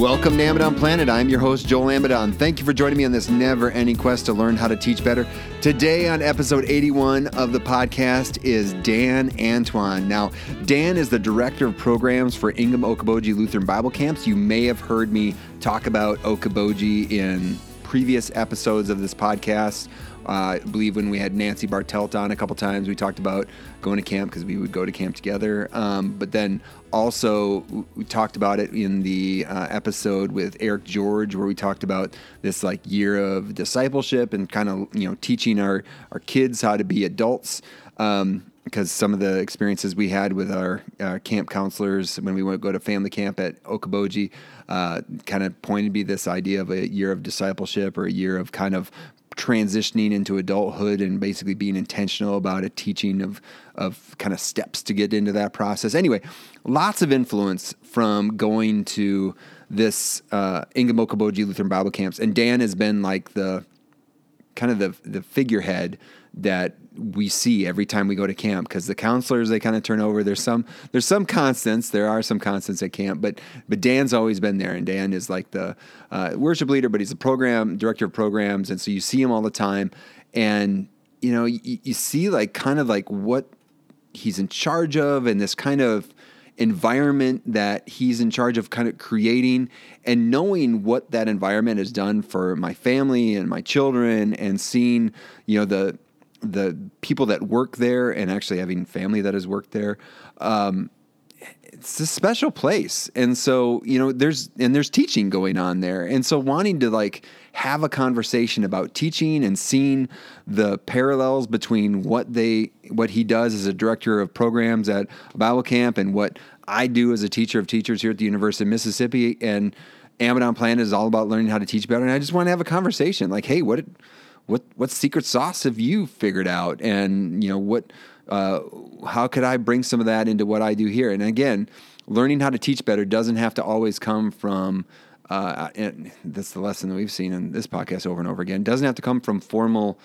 Welcome to Amidon Planet. I'm your host, Joel Amidon. Thank you for joining me on this never ending quest to learn how to teach better. Today, on episode 81 of the podcast, is Dan Antoine. Now, Dan is the director of programs for Ingham Okoboji Lutheran Bible Camps. You may have heard me talk about Okoboji in previous episodes of this podcast. Uh, I believe when we had Nancy Bartelt on a couple times, we talked about going to camp because we would go to camp together. Um, but then also, we talked about it in the uh, episode with Eric George, where we talked about this like year of discipleship and kind of you know teaching our our kids how to be adults. Um, because some of the experiences we had with our uh, camp counselors when we went to go to family camp at Okoboji uh, kind of pointed me this idea of a year of discipleship or a year of kind of transitioning into adulthood and basically being intentional about a teaching of of kind of steps to get into that process. Anyway, lots of influence from going to this uh, Ingham Okoboji Lutheran Bible camps, and Dan has been like the kind of the the figurehead that we see every time we go to camp because the counselors they kind of turn over. There's some there's some constants. There are some constants at camp but but dan's always been there and dan is like the uh, worship leader but he's the program director of programs and so you see him all the time. And you know you, you see like kind of like what he's in charge of and this kind of environment that he's in charge of kind of creating. And knowing what that environment has done for my family and my children and seeing you know the the people that work there and actually having family that has worked there um, it's a special place. And so you know there's and there's teaching going on there. And so wanting to like have a conversation about teaching and seeing the parallels between what they what he does as a director of programs at bible camp and what i do as a teacher of teachers here at the university of mississippi. And amidon planet is all about learning how to teach better. And i just want to have a conversation like hey what what what secret sauce have you figured out and you know what uh, how could I bring some of that into what I do here? And again, learning how to teach better doesn't have to always come from. Uh, and that's the lesson that we've seen in this podcast over and over again. Doesn't have to come from formal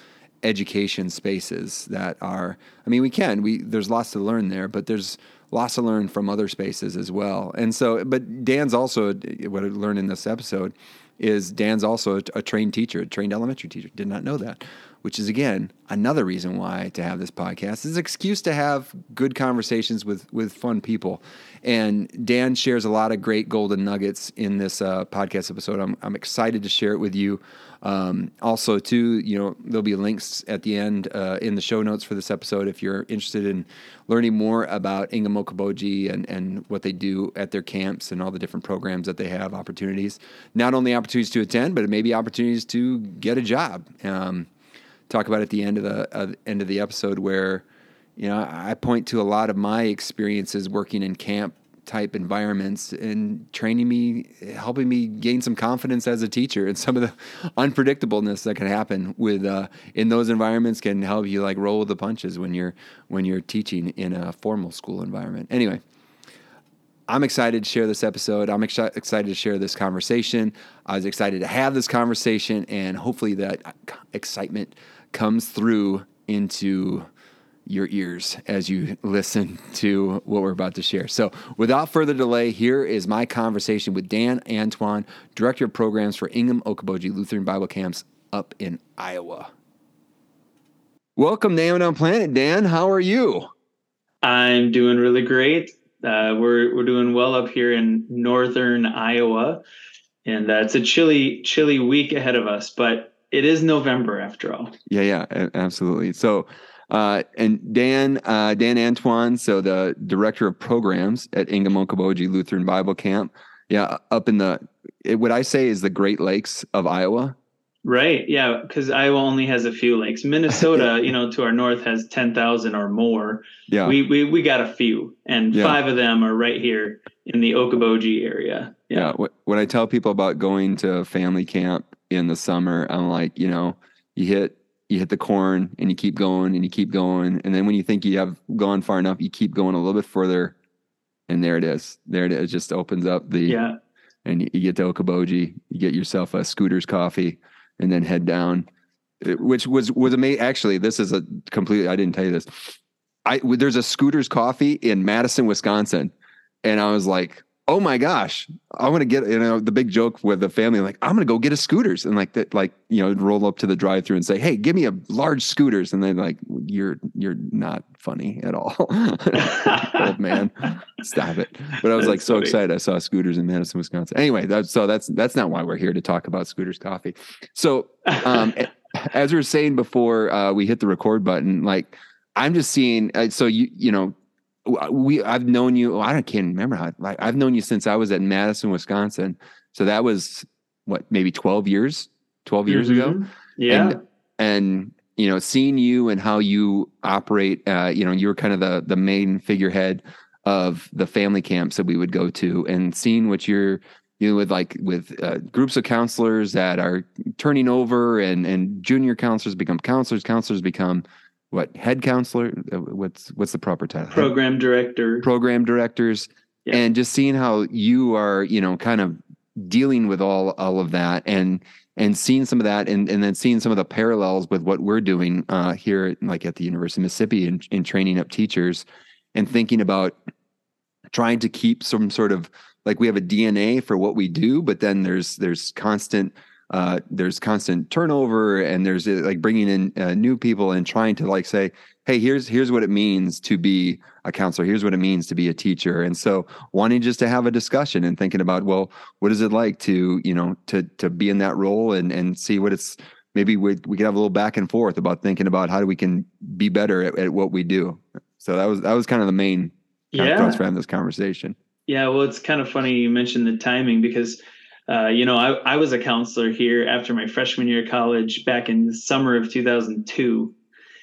education spaces that are. I mean, we can. We there's lots to learn there, but there's lots to learn from other spaces as well. And so, but Dan's also what I learned in this episode is Dan's also a, a trained teacher, a trained elementary teacher. Did not know that which is again another reason why to have this podcast is excuse to have good conversations with with fun people. And Dan shares a lot of great golden nuggets in this uh, podcast episode. I'm I'm excited to share it with you. Um, also, too, you know, there'll be links at the end uh, in the show notes for this episode if you're interested in learning more about Ingham Okoboji and, and what they do at their camps and all the different programs that they have, opportunities. Not only opportunities to attend, but it may be opportunities to get a job. Um, talk about at the end of the uh, end of the episode where you know I point to a lot of my experiences working in camp type environments and training me helping me gain some confidence as a teacher and some of the unpredictableness that can happen with uh, in those environments can help you like roll the punches when you're when you're teaching in a formal school environment anyway I'm excited to share this episode. I'm ex- excited to share this conversation. I was excited to have this conversation, and hopefully, that excitement comes through into your ears as you listen to what we're about to share. So, without further delay, here is my conversation with Dan Antoine, Director of Programs for Ingham Okoboji Lutheran Bible Camps up in Iowa. Welcome to Amidon Planet, Dan. How are you? I'm doing really great. Uh, we're we're doing well up here in northern Iowa, and uh, it's a chilly chilly week ahead of us. But it is November after all. Yeah, yeah, absolutely. So, uh, and Dan, uh, Dan Antoine, so the director of programs at Ingham Okoboji Lutheran Bible Camp. Yeah, up in the, it, what I say is the Great Lakes of Iowa. Right. Yeah, because Iowa only has a few lakes. Minnesota, you know, to our north has ten thousand or more. Yeah. We we we got a few, and yeah. five of them are right here in the Okoboji area. Yeah. yeah. When I tell people about going to family camp in the summer, I'm like, you know, you hit you hit the corn and you keep going and you keep going. And then when you think you have gone far enough, you keep going a little bit further. And there it is. There it is. It just opens up the yeah. And you, you get to Okoboji, you get yourself a scooter's coffee and then head down. Which was was amazing. Actually, this is a completely I didn't tell you this. I there's a scooter's coffee in Madison, Wisconsin. And I was like, oh my gosh, I want to get, you know, the big joke with the family, like, I'm going to go get a scooters and like that, like, you know, roll up to the drive through and say, Hey, give me a large scooters. And then like, you're, you're not funny at all. Old man, stop it. But I was that's like so funny. excited. I saw scooters in Madison, Wisconsin. Anyway, that's, so that's, that's not why we're here to talk about scooters coffee. So, um, as we were saying before, uh, we hit the record button, like, I'm just seeing, uh, so you, you know, we I've known you. I can't remember how. Like I've known you since I was at Madison, Wisconsin. So that was what maybe twelve years, 12 years mm-hmm. ago. Yeah, and, and, you know, seeing you and how you operate. Uh, you know, you were kind of the the main figurehead of the family camps that we would go to, and seeing what you're you know, with like with uh, groups of counselors that are turning over and and junior counselors become counselors counselors become what head counselor? Uh, what's what's the proper title program director. Program directors. Yeah. and just seeing how you are you know kind of dealing with all all of that and and seeing some of that and and then seeing some of the parallels with what we're doing uh, here like at the University of Mississippi in, in training up teachers and thinking about trying to keep some sort of like we have a DNA for what we do but then there's there's constant uh, there's constant turnover and there's uh, like bringing in uh, new people and trying to like say hey here's here's what it means to be a counselor. Here's what it means to be a teacher. And so wanting just to have a discussion and thinking about well what is it like to you know to to be in that role and and see what it's maybe we we could have a little back and forth about thinking about how do we can be better at, at what we do. So that was that was kind of the main yeah. thoughts for having this conversation. Yeah well it's kind of funny you mentioned the timing because uh, you know, I, I was a counselor here after my freshman year of college back in the summer of 2002.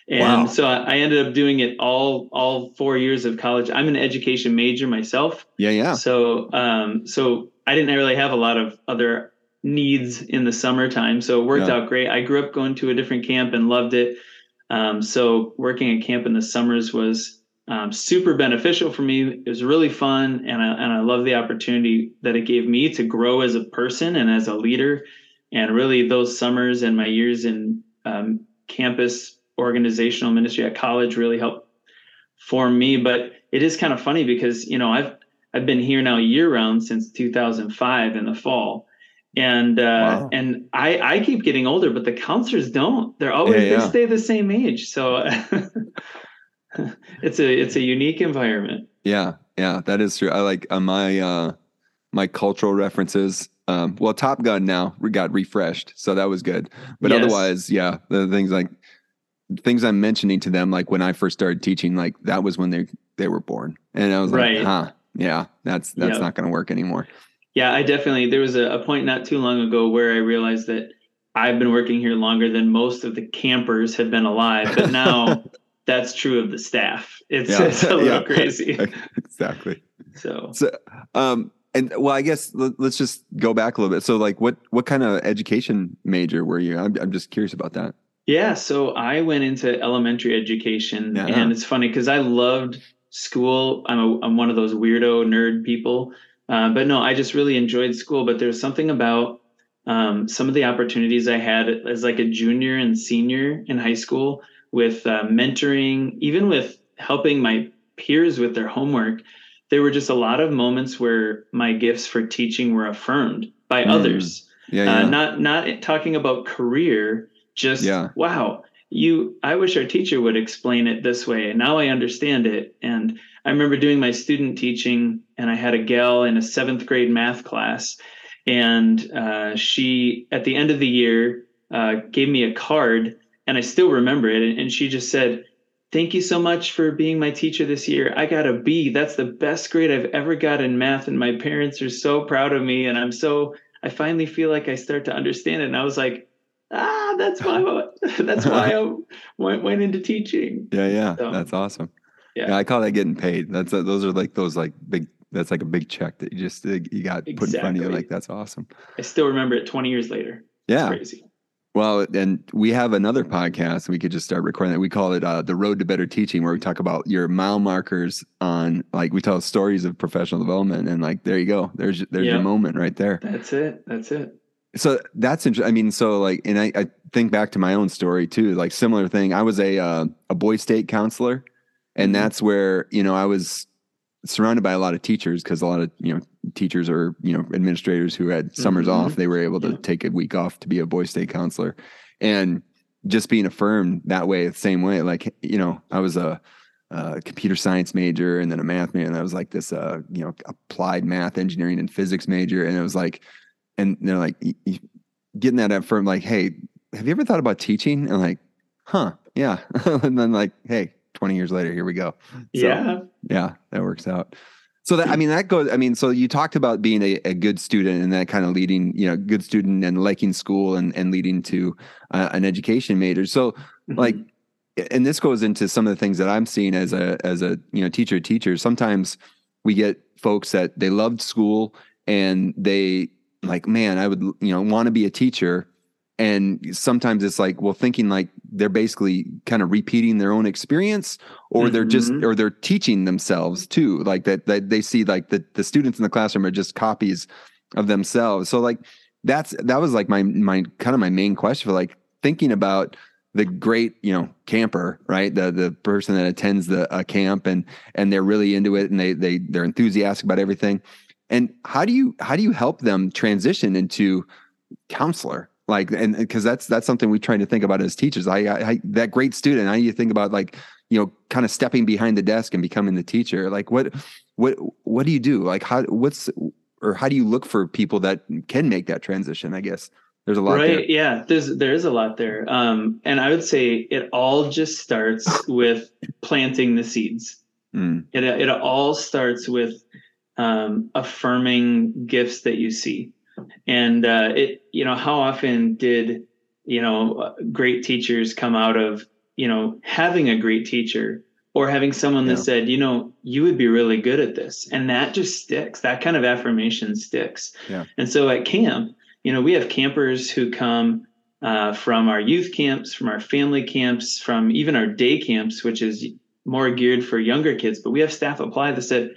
And wow. so I, I ended up doing it all all four years of college. I'm an education major myself. Yeah, yeah. So um, so I didn't really have a lot of other needs in the summertime. So it worked yeah. out great. I grew up going to a different camp and loved it. Um, so working at camp in the summers was um, super beneficial for me. It was really fun, and I and I love the opportunity that it gave me to grow as a person and as a leader. And really, those summers and my years in um, campus organizational ministry at college really helped form me. But it is kind of funny because you know I've I've been here now year round since 2005 in the fall, and uh, wow. and I I keep getting older, but the counselors don't. They're always yeah, yeah. they stay the same age. So. it's a it's a unique environment. Yeah, yeah, that is true. I like uh, my uh my cultural references. Um, well, Top Gun now got refreshed, so that was good. But yes. otherwise, yeah, the things like things I'm mentioning to them, like when I first started teaching, like that was when they they were born, and I was right. like, huh, yeah, that's that's yep. not going to work anymore. Yeah, I definitely. There was a, a point not too long ago where I realized that I've been working here longer than most of the campers have been alive, but now that's true of the staff. It's, yeah. it's a little yeah. crazy. exactly. So, so, um, and well, I guess let, us just go back a little bit. So, like, what what kind of education major were you? I'm I'm just curious about that. Yeah, so I went into elementary education, yeah. and it's funny because I loved school. I'm a I'm one of those weirdo nerd people, uh, but no, I just really enjoyed school. But there's something about um, some of the opportunities I had as like a junior and senior in high school with uh, mentoring, even with helping my peers with their homework, there were just a lot of moments where my gifts for teaching were affirmed by mm. others. Yeah, uh, yeah. Uh, not not talking about career, just yeah. wow, you. I wish our teacher would explain it this way, and now I understand it. And I remember doing my student teaching, and I had a gal in a seventh grade math class, and uh, she at the end of the year uh, gave me a card and I still remember it. And she just said, Thank you so much for being my teacher this year. I got a B. That's the best grade I've ever got in math. And my parents are so proud of me. And I'm so, I finally feel like I start to understand it. And I was like, ah, that's why, that's why I went, went into teaching. Yeah. Yeah. So, that's awesome. Yeah. yeah. I call that getting paid. That's, a, those are like those like big, that's like a big check that you just, you got exactly. put in front of you. Like, that's awesome. I still remember it 20 years later. Yeah. It's crazy. Well, and we have another podcast. We could just start recording that. We call it uh, "The Road to Better Teaching," where we talk about your mile markers on, like, we tell stories of professional development, and like, there you go. There's there's yep. your moment right there. That's it. That's it. So that's interesting. I mean, so like, and I, I think back to my own story too. Like similar thing. I was a uh, a boy state counselor, and mm-hmm. that's where you know I was surrounded by a lot of teachers because a lot of you know teachers or you know administrators who had summers mm-hmm. off, they were able to yeah. take a week off to be a boy state counselor, and just being affirmed that way, the same way. Like you know, I was a, a computer science major and then a math major, and I was like this uh you know applied math, engineering, and physics major, and it was like, and they're like getting that affirmed, like, hey, have you ever thought about teaching? And like, huh, yeah, and then like, hey, 20 years later, here we go. So, yeah. Yeah, that works out. So that I mean that goes. I mean, so you talked about being a, a good student and that kind of leading, you know, good student and liking school and and leading to uh, an education major. So mm-hmm. like, and this goes into some of the things that I'm seeing as a as a you know teacher teacher. Sometimes we get folks that they loved school and they like, man, I would you know want to be a teacher, and sometimes it's like well thinking like they're basically kind of repeating their own experience or mm-hmm. they're just mm-hmm. or they're teaching themselves too like that, that they see like the, the students in the classroom are just copies of themselves so like that's that was like my my kind of my main question for like thinking about the great you know camper right the the person that attends the a camp and and they're really into it and they they they're enthusiastic about everything and how do you how do you help them transition into counselor like and because that's that's something we try to think about as teachers. I, I that great student i do you think about like you know kind of stepping behind the desk and becoming the teacher. Like what what what do you do? Like how what's or how do you look for people that can make that transition i guess? There's a lot right there. yeah there's there is a lot there. Um and i would say it all just starts with planting the seeds. Mm. it, it all starts with um affirming gifts that you see and uh, it, you know, how often did you know great teachers come out of you know having a great teacher or having someone that said, you know, you would be really good at this, and that just sticks. That kind of affirmation sticks. Yeah. And so at camp, you know, we have campers who come uh, from our youth camps, from our family camps, from even our day camps, which is more geared for younger kids. But we have staff apply that said,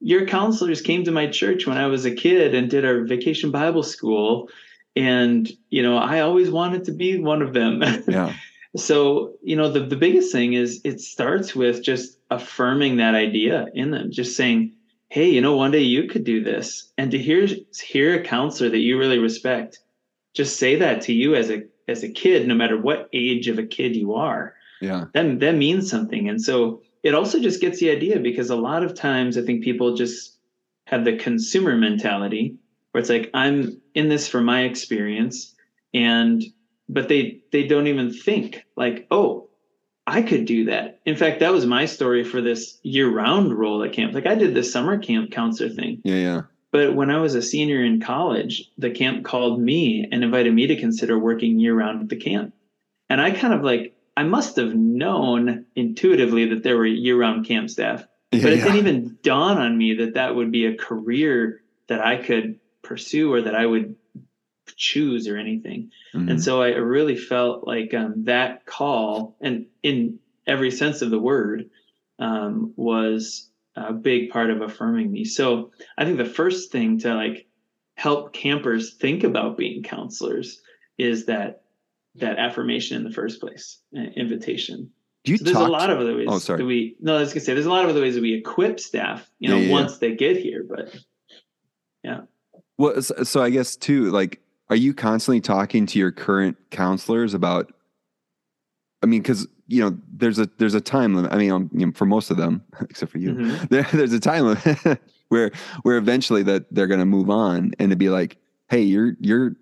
your counselors came to my church when I was a kid and did our vacation Bible school. And, you know, I always wanted to be one of them. Yeah. so, you know, the, the biggest thing is it starts with just affirming that idea in them, just saying, hey, you know, one day you could do this. And to hear hear a counselor that you really respect just say that to you as a as a kid, no matter what age of a kid you are. Yeah. That that means something. And so it also just gets the idea because a lot of times I think people just have the consumer mentality where it's like I'm in this for my experience and but they they don't even think like oh I could do that. In fact, that was my story for this year-round role at camp. Like I did the summer camp counselor thing. Yeah, yeah. But when I was a senior in college, the camp called me and invited me to consider working year-round at the camp. And I kind of like I must have known intuitively that there were year-round camp staff, yeah, but it yeah. didn't even dawn on me that that would be a career that I could pursue or that I would choose or anything. Mm-hmm. And so I really felt like um, that call, and in every sense of the word, um, was a big part of affirming me. So I think the first thing to like help campers think about being counselors is that that affirmation in the first place, invitation. Do you so there's a lot of other ways oh, sorry. that we no, I was gonna say there's a lot of other ways that we equip staff, you know, yeah, yeah, once yeah. they get here. But yeah. Well, so I guess too, like, are you constantly talking to your current counselors about? I mean, because you know, there's a there's a time limit. I mean, um, you know, for most of them, except for you, mm-hmm. there, there's a time limit where where eventually that they're going to move on and to be like, hey, you're you're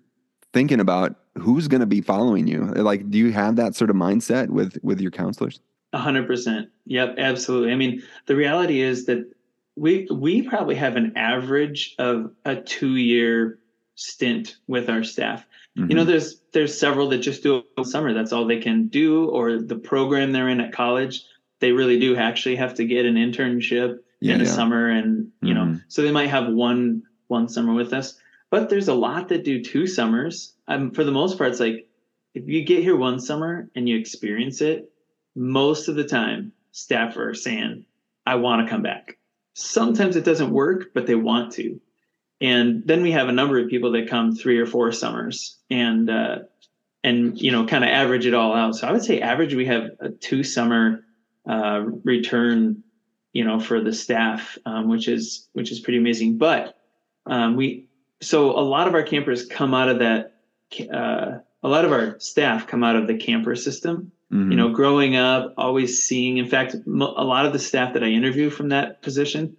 thinking about who's going to be following you like do you have that sort of mindset with with your counselors A hundred percent yep absolutely i mean the reality is that we we probably have an average of a two year stint with our staff mm-hmm. you know mm-hmm. there's there's several that just do it summer that's all they can do or the program they're in at college they really do actually have to get an internship yeah, in the yeah. summer and you mm-hmm. know so they might have one one summer with us but there's a lot that do two summers. Um, for the most part, it's like if you get here one summer and you experience it, most of the time, staff are saying, I want to come back. Sometimes it doesn't work, but they want to. And then we have a number of people that come three or four summers and, uh, and, you know, kind of average it all out. So I would say average, we have a two summer, uh, return, you know, for the staff, um, which is, which is pretty amazing. But um, we so a lot of our campers come out of that. Uh, a lot of our staff come out of the camper system. Mm-hmm. You know, growing up, always seeing. In fact, a lot of the staff that I interview from that position,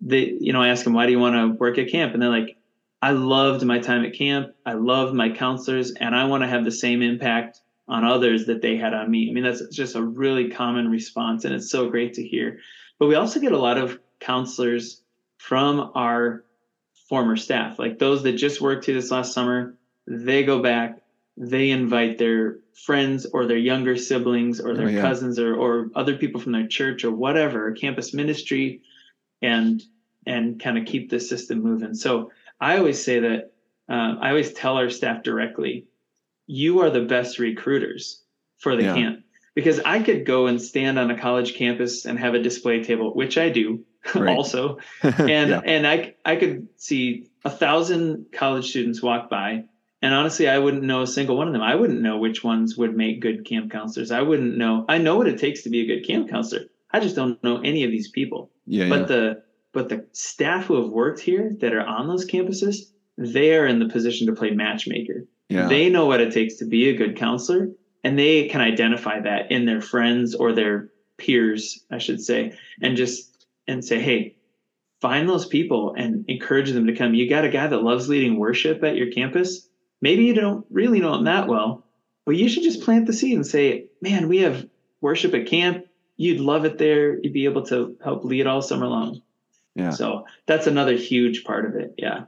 they, you know, I ask them, "Why do you want to work at camp?" And they're like, "I loved my time at camp. I loved my counselors, and I want to have the same impact on others that they had on me." I mean, that's just a really common response, and it's so great to hear. But we also get a lot of counselors from our former staff, like those that just worked here this last summer. They go back they invite their friends or their younger siblings or their oh, yeah. cousins or, or other people from their church or whatever campus ministry and and kind of keep the system moving so i always say that uh, i always tell our staff directly you are the best recruiters for the yeah. camp because i could go and stand on a college campus and have a display table which i do right. also and yeah. and i i could see a thousand college students walk by and honestly, I wouldn't know a single one of them. I wouldn't know which ones would make good camp counselors. I wouldn't know. I know what it takes to be a good camp counselor. I just don't know any of these people. Yeah. But yeah. the but the staff who have worked here that are on those campuses, they are in the position to play matchmaker. Yeah. They know what it takes to be a good counselor, and they can identify that in their friends or their peers, I should say, and just and say, hey, find those people and encourage them to come. You got a guy that loves leading worship at your campus maybe you don't really know them that well, but you should just plant the seed and say, man, we have worship at camp. You'd love it there. You'd be able to help lead all summer long. Yeah. So that's another huge part of it. Yeah.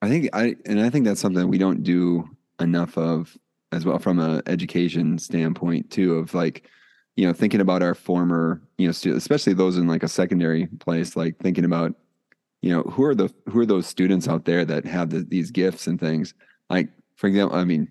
I think I, and I think that's something we don't do enough of as well from an education standpoint too, of like, you know, thinking about our former, you know, students, especially those in like a secondary place, like thinking about, you know, who are the, who are those students out there that have the, these gifts and things like, for example, I mean,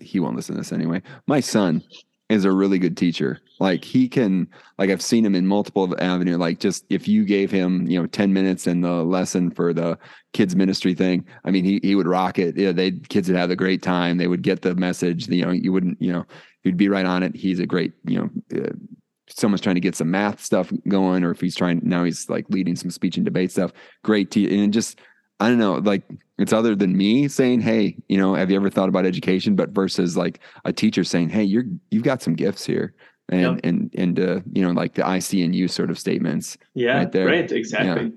he won't listen to this anyway. My son is a really good teacher. Like he can, like I've seen him in multiple avenue. Like just if you gave him, you know, ten minutes in the lesson for the kids ministry thing, I mean, he he would rock it. Yeah, they kids would have a great time. They would get the message. You know, you wouldn't, you know, you'd be right on it. He's a great, you know. Uh, someone's trying to get some math stuff going, or if he's trying now, he's like leading some speech and debate stuff. Great, te- and just I don't know, like it's other than me saying, "Hey, you know, have you ever thought about education?" But versus like a teacher saying, "Hey, you're you've got some gifts here," and yep. and and uh, you know, like the I see and you sort of statements. Yeah, right, there. right exactly. Yeah.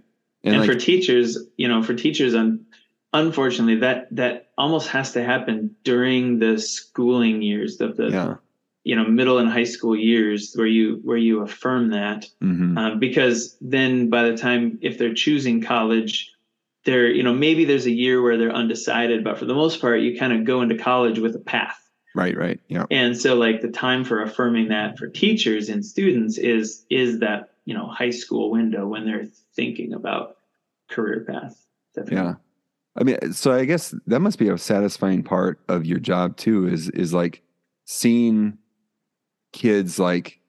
And, and like, for teachers, you know, for teachers, un- unfortunately, that that almost has to happen during the schooling years of the yeah. you know middle and high school years where you where you affirm that mm-hmm. uh, because then by the time if they're choosing college there, you know, maybe there's a year where they're undecided, but for the most part, you kind of go into college with a path. Right, right. Yeah. And so like the time for affirming that for teachers and students is is that, you know, high school window when they're thinking about career path. Definitely. Yeah. I mean, so I guess that must be a satisfying part of your job too, is is like seeing kids like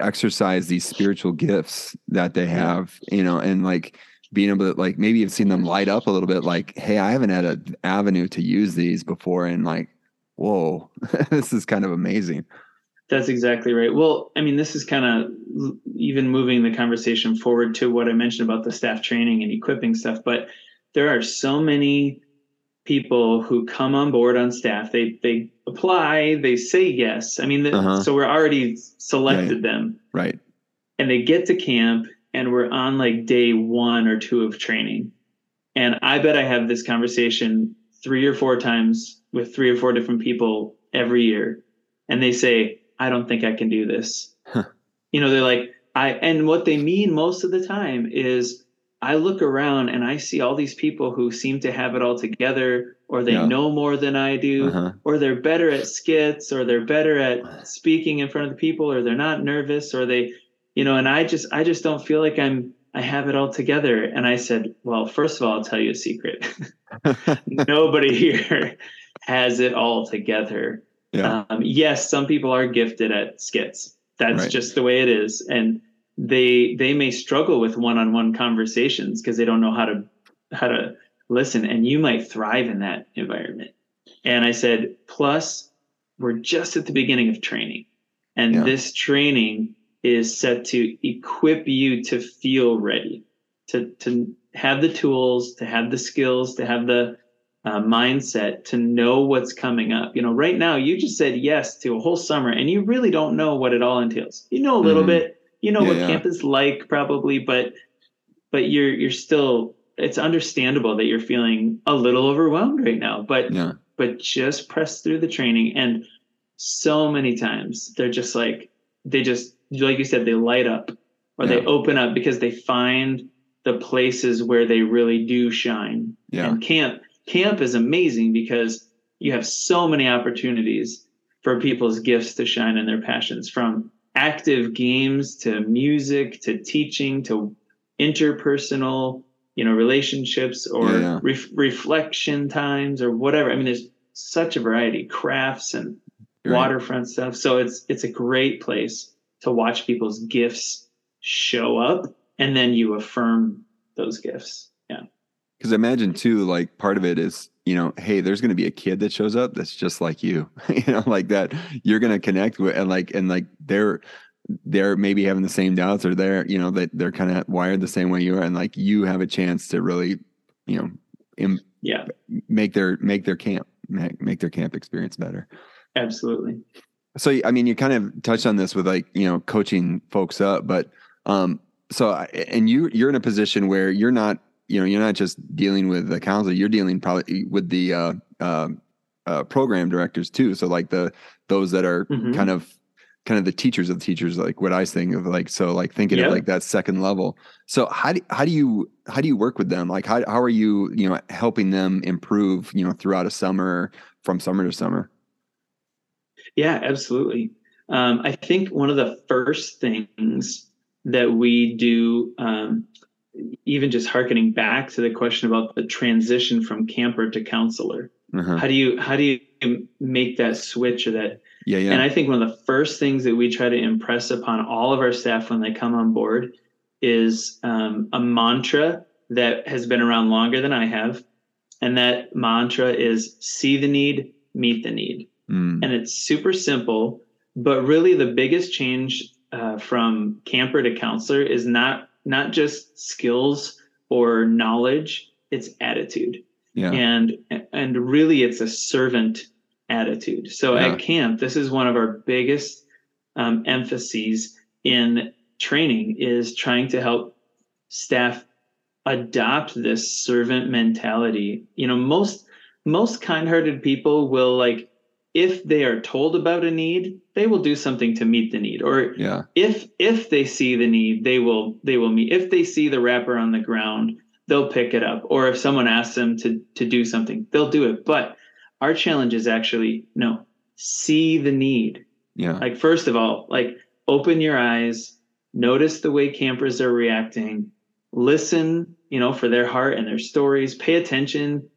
exercise these spiritual gifts that they have, you know, and like being able to like maybe you've seen them light up a little bit like hey i haven't had an avenue to use these before and like whoa this is kind of amazing. That's exactly right. Well i mean this is kind of even moving the conversation forward to what i mentioned about the staff training and equipping stuff but there are so many people who come on board on staff. They they apply they say yes. I mean the, uh-huh. so we're already selected yeah, them. Right. And they get to camp and we're on like day one or two of training. And I bet I have this conversation three or four times with three or four different people every year. And they say, I don't think I can do this. Huh. You know, they're like, I, and what they mean most of the time is I look around and I see all these people who seem to have it all together, or they yeah. know more than I do, uh-huh. or they're better at skits, or they're better at speaking in front of the people, or they're not nervous, or they you know and i just i just don't feel like i'm i have it all together. And i said well first of all i'll tell you a secret. Nobody here has it all together. Yeah. Um, yes some people are gifted at skits. That's right. just the way it is. And they they may struggle with one-on-one conversations because they don't know how to how to listen. And you might thrive in that environment. And i said plus we're just at the beginning of training. And yeah. this training is set to equip you to feel ready to to have the tools, to have the skills, to have the uh, mindset to know what's coming up. You know, right now you just said yes to a whole summer, and you really don't know what it all entails. You know a little mm-hmm. bit. You know yeah, what yeah. camp is like, probably, but but you're you're still. It's understandable that you're feeling a little overwhelmed right now, but yeah. but just press through the training. And so many times they're just like they just like you said they light up or they open up because they find the places where they really do shine. Yeah. And camp camp is amazing because you have so many opportunities for people's gifts to shine in their passions from active games to music to teaching to interpersonal you know relationships or yeah, yeah. Re- reflection times or whatever i mean there's such a variety crafts and right. waterfront stuff so it's it's a great place to watch people's gifts show up and then you affirm those gifts. Yeah. Because imagine too like part of it is you know hey there's going to be a kid that shows up that's just like you you know like that you're going to connect with and like and like they're they're maybe having the same doubts or they're you know that they're kind of wired the same way you are and like you have a chance to really you know Im- yeah. make their make their camp make, make their camp experience better. Absolutely so i mean you kind of touched on this with like you know coaching folks up but um so and you you're in a position where you're not you know, you're not just dealing with the counselor, you're dealing probably with the uh, uh, uh, program directors too. So like the those that are mm-hmm. kind of kind of the teachers of the teachers, like what I think of like so like thinking of like that second level. So how do how do you how do you work with them? Like how how are you you know helping them improve you know throughout a summer from summer to summer? Yeah, absolutely. Um, I think one of the first things that we do um, even just harkening back to the question about the transition from camper to counselor uh-huh. how do you how do you make that switch or that yeah, yeah and i think one of the first things that we try to impress upon all of our staff when they come on board is um, a mantra that has been around longer than i have and that mantra is see the need meet the need mm. and it's super simple but really the biggest change uh, from camper to counselor is not not just skills or knowledge, it's attitude. Yeah. And and really it's a servant attitude. So yeah. at camp, this is one of our biggest um, emphases in training is trying to help staff adopt this servant mentality. You know, most most kind-hearted people will like if they are told about a need they will do something to meet the need. Or yeah. if if they see the need they will they will meet. If they see the wrapper on the ground they'll pick it up. Or if someone asks them to to do something they'll do it. But our challenge is actually no see the need. Yeah. Like first of all like open your eyes notice the way campers are reacting listen you know for their heart and their stories pay attention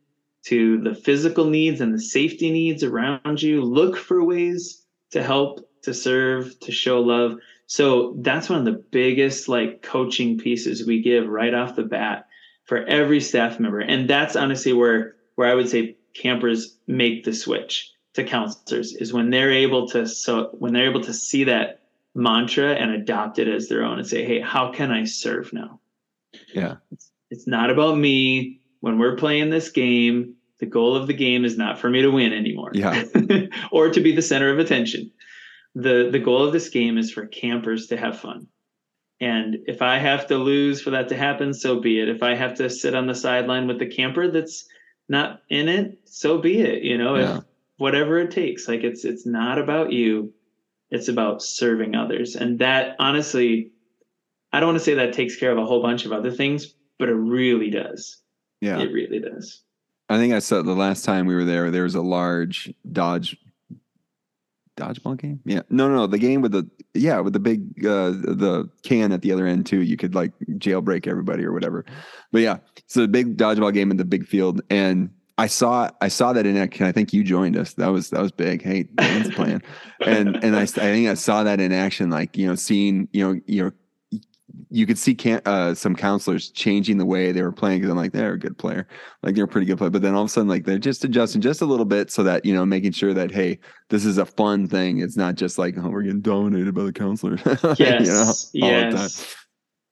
to the physical needs and the safety needs around you. Look for ways to help, to serve, to show love. So that's one of the biggest like coaching pieces we give right off the bat for every staff member. And that's honestly where where I would say campers make the switch to counselors is when they're able to so when they're able to see that mantra and adopt it as their own and say, hey, how can I serve now? Yeah. It's, it's not about me when we're playing this game, the goal of the game is not for me to win anymore. Yeah. or to be the center of attention. The the goal of this game is for campers to have fun. And if I have to lose for that to happen, so be it. If I have to sit on the sideline with the camper that's not in it, so be it. You know, yeah. if whatever it takes. Like it's it's not about you. It's about serving others. And that honestly, I don't want to say that takes care of a whole bunch of other things, but it really does. Yeah. It really does. I think I saw the last time we were there, there was a large dodge dodgeball game. Yeah. No, no, no. The game with the yeah, with the big uh the can at the other end too. You could like jailbreak everybody or whatever. But yeah, so the big dodgeball game in the big field. And I saw I saw that in action. I think you joined us. That was that was big. Hey, Dan's playing. and and I I think I saw that in action, like, you know, seeing, you know, you know, you could see can, uh, some counselors changing the way they were playing because I'm like they're a good player, like they're a pretty good player. But then all of a sudden, like they're just adjusting just a little bit so that you know making sure that hey, this is a fun thing. It's not just like oh we're getting dominated by the counselor. Yes, you know, yes.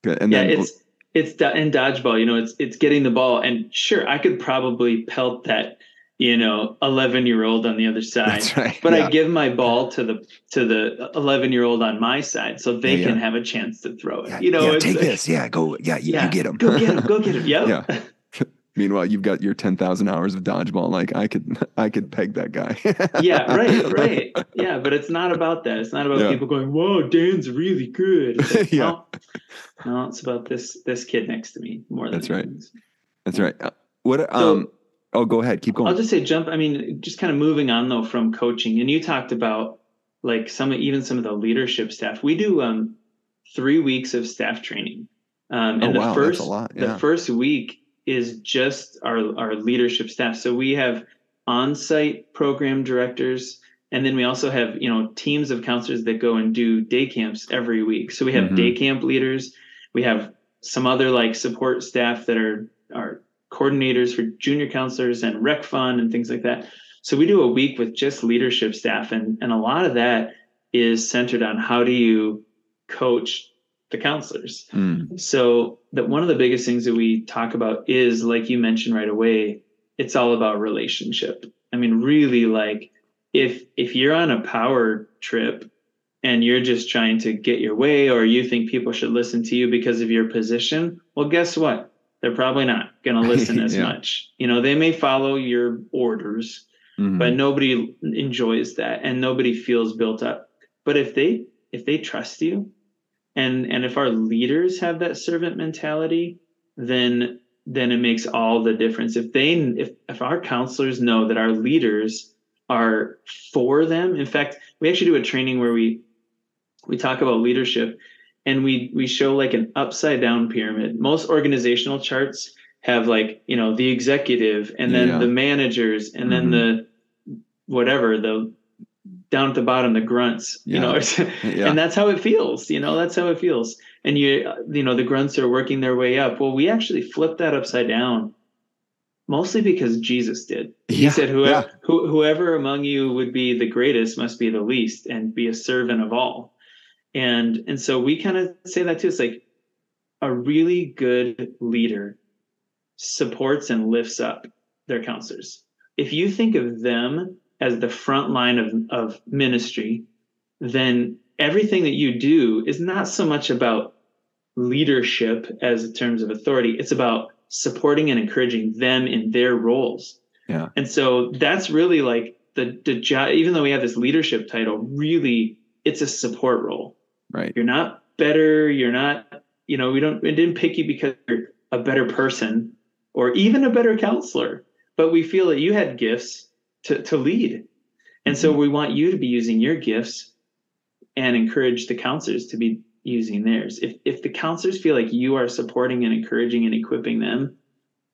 Good. And yeah, then, it's it's in dodgeball. You know, it's it's getting the ball, and sure, I could probably pelt that you know 11 year old on the other side right. but yeah. i give my ball to the to the 11 year old on my side so they yeah, can have a chance to throw it yeah, you know take like, this yeah go yeah, yeah, you get him go get him go get him yep. yeah Meanwhile, you've got your ten thousand hours of dodgeball. Like I could, I could peg that guy. yeah, right, right. Yeah, but it's not about that. It's not about people going, "Whoa, Dan's really good." Like, yeah. No, no, it's about this this kid next to me more than. That's right. Things. That's right. Uh, what um. Oh, go ahead. Keep going. I'll just say jump. I mean, just kind of moving on though from coaching, and you talked about like some even some of the leadership staff. We do um three weeks of staff training. Um, and oh, the wow, first yeah. the first week is just our our leadership staff. So we have on-site program directors, and then we also have you know teams of counselors that go and do day camps every week. So we have mm-hmm. day camp leaders. We have some other like support staff that are are coordinators for junior counselors and rec fund and things like that. So we do a week with just leadership staff, and and a lot of that is centered on how do you coach the counselors. Mm. So that one of the biggest things that we talk about is like you mentioned right away, it's all about relationship. I mean, really like if if you're on a power trip and you're just trying to get your way or you think people should listen to you because of your position, well guess what? They're probably not going to listen as yeah. much. You know, they may follow your orders, mm-hmm. but nobody enjoys that and nobody feels built up. But if they if they trust you and and if our leaders have that servant mentality, then then it makes all the difference. If they if if our counselors know that our leaders are for them, in fact, we actually do a training where we we talk about leadership and we we show like an upside down pyramid. Most organizational charts have like you know the executive and then yeah. the managers and mm-hmm. then the whatever the down at the bottom the grunts yeah. you know yeah. and that's how it feels you know that's how it feels and you you know the grunts are working their way up well we actually flipped that upside down mostly because jesus did he said whoever who, whoever among you would be the greatest must be the least and be a servant of all and and so we kind of say that too it's like a really good leader supports and lifts up their counselors. If you think of them as the front line of, of ministry then everything that you do is not so much about leadership as in terms of authority. It's about supporting and encouraging them in their roles. Yeah. And so that's really like the the job even though we have this leadership title really it's a support role Right. You're not better. You're not, you know, we don't, we didn't pick you because you're a better person or even a better counselor, but we feel that you had gifts to, to lead. And mm-hmm. so we want you to be using your gifts and encourage the counselors to be using theirs. If, if the counselors feel like you are supporting and encouraging and equipping them,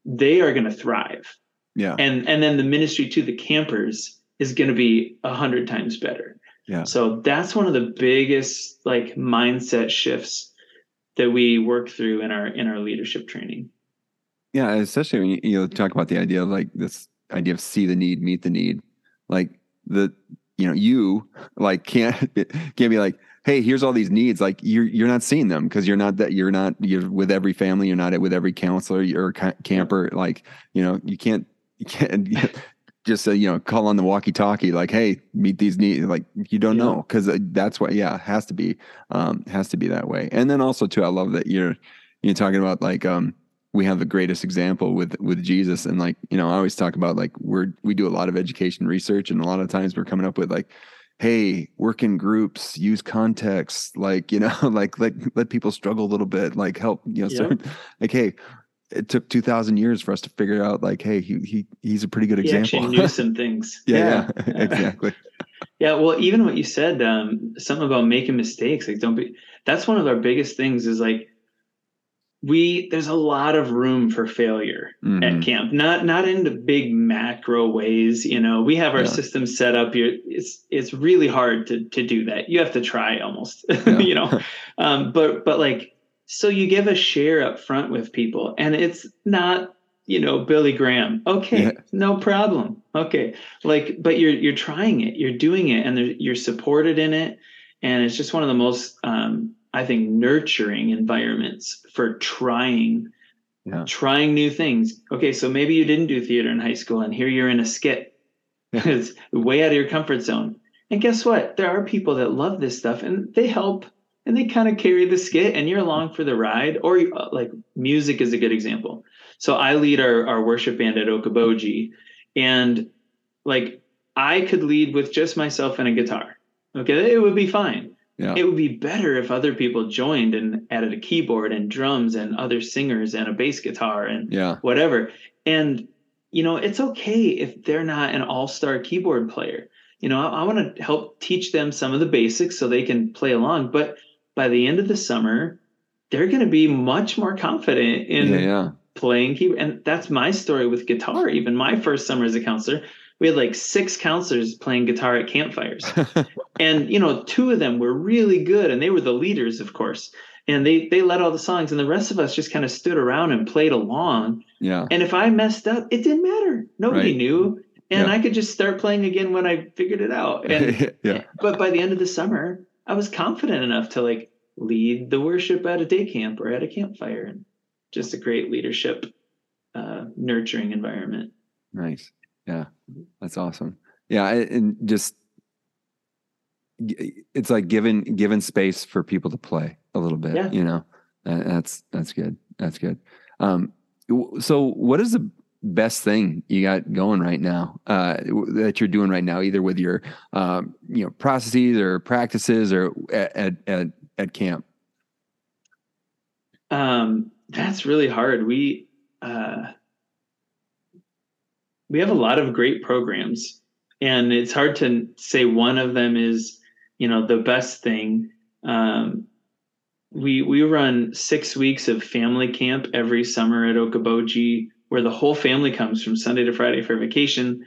they are going to thrive. Yeah. And, and then the ministry to the campers is going to be a hundred times better. Yeah. So that's one of the biggest like mindset shifts that we work through in our in our leadership training. Yeah, especially when you, you know talk about the idea of like this idea of see the need, meet the need. Like the you know you like can't can't be like hey here's all these needs like you're you're not seeing them because you're not that you're not you're with every family you're not with every counselor or camper like you know you can't you can't just uh, you know call on the walkie talkie like hey meet these needs like you don't yeah. know because uh, that's what yeah it has to be um has to be that way and then also too i love that you're you're talking about like um we have the greatest example with with jesus and like you know i always talk about like we're we do a lot of education research and a lot of times we're coming up with like hey work in groups use context like you know like let let people struggle a little bit like help you know yep. like hey it took 2000 years for us to figure out like hey he, he he's a pretty good he example actually knew some things yeah, yeah. yeah. exactly yeah well even what you said um something about making mistakes like don't be that's one of our biggest things is like we there's a lot of room for failure mm-hmm. at camp not not in the big macro ways you know we have our yeah. system set up here it's it's really hard to to do that you have to try almost you know um but but like so you give a share up front with people and it's not, you know, Billy Graham. Okay, yeah. no problem. Okay. Like, but you're, you're trying it, you're doing it and you're supported in it. And it's just one of the most um, I think, nurturing environments for trying, yeah. trying new things. Okay, so maybe you didn't do theater in high school, and here you're in a skit. it's way out of your comfort zone. And guess what? There are people that love this stuff, and they help, and they kind of carry the skit, and you're along for the ride. Or uh, like music is a good example. So I lead our our worship band at Okoboji, and like I could lead with just myself and a guitar. Okay, it would be fine. Yeah. It would be better if other people joined and added a keyboard and drums and other singers and a bass guitar and yeah. whatever. And you know, it's okay if they're not an all-star keyboard player. You know, I, I want to help teach them some of the basics so they can play along. But by the end of the summer, they're going to be much more confident in yeah, yeah. playing keyboard. And that's my story with guitar. Even my first summer as a counselor, we had like six counselors playing guitar at campfires and you know two of them were really good and they were the leaders of course and they they led all the songs and the rest of us just kind of stood around and played along yeah and if i messed up it didn't matter nobody right. knew and yeah. i could just start playing again when i figured it out and yeah but by the end of the summer i was confident enough to like lead the worship at a day camp or at a campfire and just a great leadership uh, nurturing environment nice yeah, that's awesome. Yeah, and just it's like given, given space for people to play a little bit. Yeah. You know, that's that's good. That's good. Um, so what is the best thing you got going right now uh, that you're doing right now, either with your um, you know processes or practices or at at at camp? Um, that's really hard. We uh, we have a lot of great programs and it's hard to say one of them is you know the best thing um, we we run six weeks of family camp every summer at okoboji where the whole family comes from sunday to friday for vacation.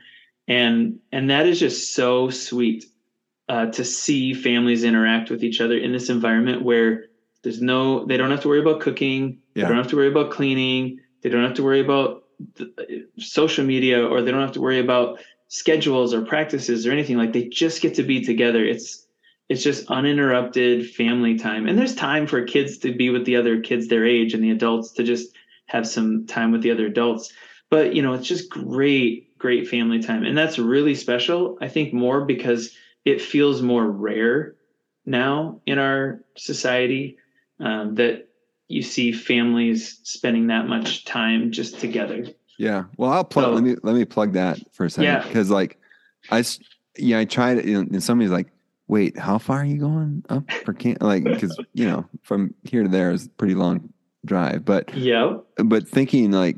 And and that is just so sweet uh, to see families interact with each other in this environment where there's no they don't have to worry about cooking. Yeah. they don't have to worry about cleaning. They don't have to worry about social media or they don't have to worry about schedules or practices or anything. Like they just get to be together. It's it's just uninterrupted family time. And there's time for kids to be with the other kids their age and the adults to just have some time with the other adults but you know it's just great great family time and that's really special i think more because it feels more rare now in our society um, that you see families spending that much time just together. Yeah. Well, I'll plug. So, let me let me plug that for a second. Yeah. Because like, I yeah I tried you know, and somebody's like, wait, how far are you going up for camp? Like, because you know from here to there is pretty long drive. But yeah. But thinking like,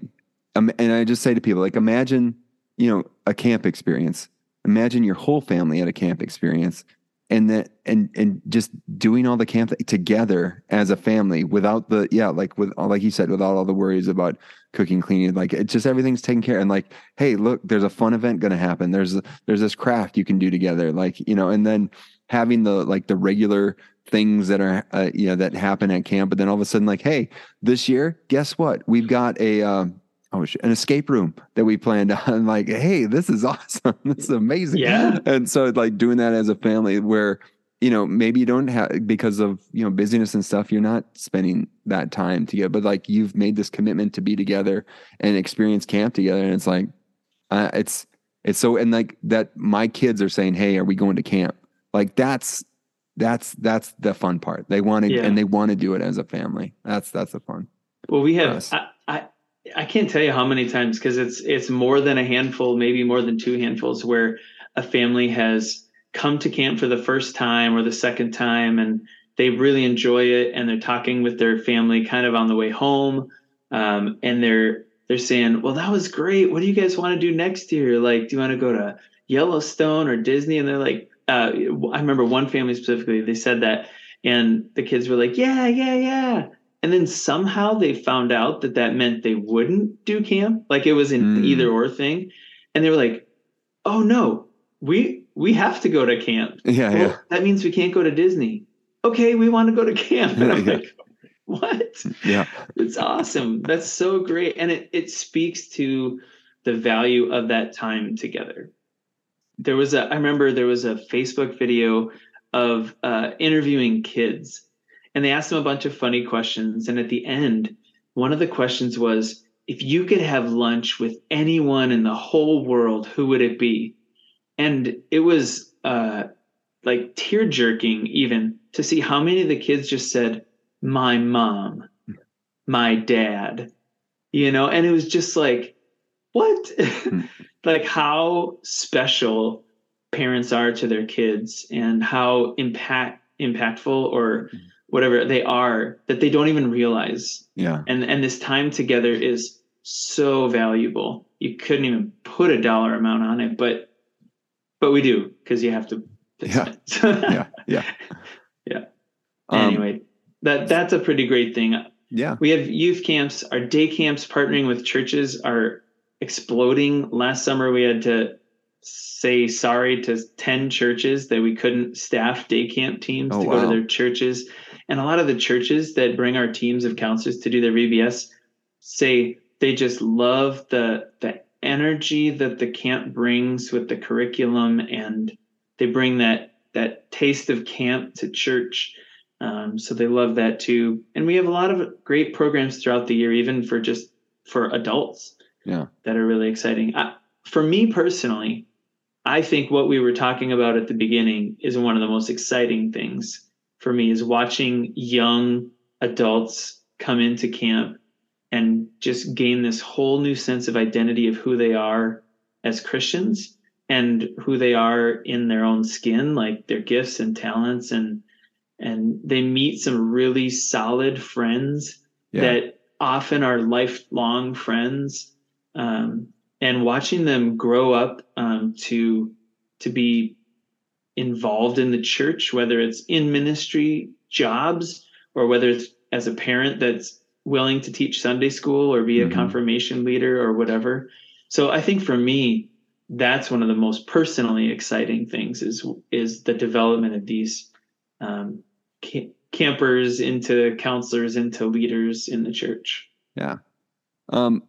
um, and I just say to people like, imagine you know a camp experience. Imagine your whole family at a camp experience and that and and just doing all the camp together as a family without the yeah like with all like you said without all the worries about cooking cleaning like it's just everything's taken care and like hey look there's a fun event going to happen there's there's this craft you can do together like you know and then having the like the regular things that are uh, you know that happen at camp but then all of a sudden like hey this year guess what? We've got a um, oh an escape room that we planned on like hey this is awesome. This is amazing. Yeah. And so like doing that as a family where you know maybe you don't have because of you know busyness and stuff you're not spending that time together but like you've made this commitment to be together and experience camp together and it's like uh, it's it's so and like that my kids are saying hey are we going to camp? Like that's that's that's the fun part they want to yeah. and they want to do it as a family that's that's the fun well we have I, I I can't tell you how many times because it's it's more than a handful, maybe more than two handfuls, where a family has come to camp for the first time or the second time, and they really enjoy it, and they're talking with their family kind of on the way home, um, and they're they're saying, "Well, that was great. What do you guys want to do next year? Like, do you want to go to Yellowstone or Disney?" And they're like, uh, "I remember one family specifically. They said that." And the kids were like, yeah, yeah, yeah. And then somehow they found out that that meant they wouldn't do camp, like it was an mm. either or thing. And they were like, "Oh no, we we have to go to camp. Yeah, well, yeah. That means we can't go to Disney. Okay, we want to go to camp." And I'm like, "What? Yeah, it's awesome. That's so great." And it it speaks to the value of that time together. There was a I remember there was a Facebook video of uh, interviewing kids and they asked them a bunch of funny questions. And at the end, one of the questions was, if you could have lunch with anyone in the whole world, who would it be? And it was uh, like tear jerking, even to see how many of the kids just said, my mom, my dad, you know, and it was just like, what? Like how special parents are to their kids and how impact impactful or whatever they are that they don't even realize. Yeah. And and this time together is so valuable. You couldn't even put a dollar amount on it, but but we do because you have to. Yeah. yeah. Yeah. Yeah. Um, anyway, that that's a pretty great thing. Yeah. We have youth camps. Our day camps partnering with churches are exploding. Last summer we had to say sorry to 10 churches that we couldn't staff day camp teams oh, to go wow. to their churches and a lot of the churches that bring our teams of counselors to do their VBS say they just love the the energy that the camp brings with the curriculum, and they bring that that taste of camp to church. Um, so they love that too. And we have a lot of great programs throughout the year, even for just for adults. Yeah, that are really exciting. I, for me personally, I think what we were talking about at the beginning is one of the most exciting things for me is watching young adults come into camp and just gain this whole new sense of identity of who they are as Christians and who they are in their own skin, like their gifts and talents and and they meet some really solid friends yeah. that often are lifelong friends um, and watching them grow up um, to to be involved in the church, whether it's in ministry jobs or whether it's as a parent that's willing to teach Sunday school or be a mm-hmm. confirmation leader or whatever. So I think for me, that's one of the most personally exciting things is is the development of these um, campers into counselors into leaders in the church. Yeah. Um,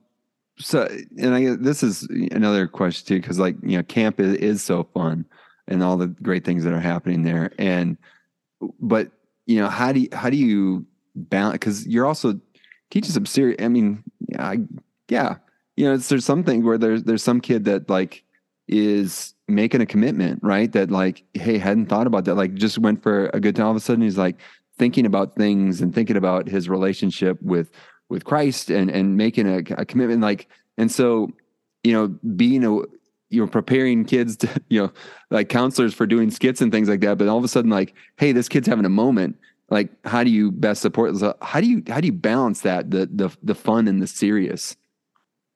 so, and I this is another question too, because like you know, camp is, is so fun and all the great things that are happening there. And but you know, how do you, how do you balance? Because you're also teaching some serious. I mean, I yeah, you know, there's something where there's there's some kid that like is making a commitment, right? That like, hey, hadn't thought about that. Like, just went for a good time. All of a sudden, he's like thinking about things and thinking about his relationship with with Christ and and making a, a commitment. Like, and so you know, being a you know preparing kids to you know like counselors for doing skits and things like that but all of a sudden like hey this kid's having a moment like how do you best support so how do you how do you balance that the the the fun and the serious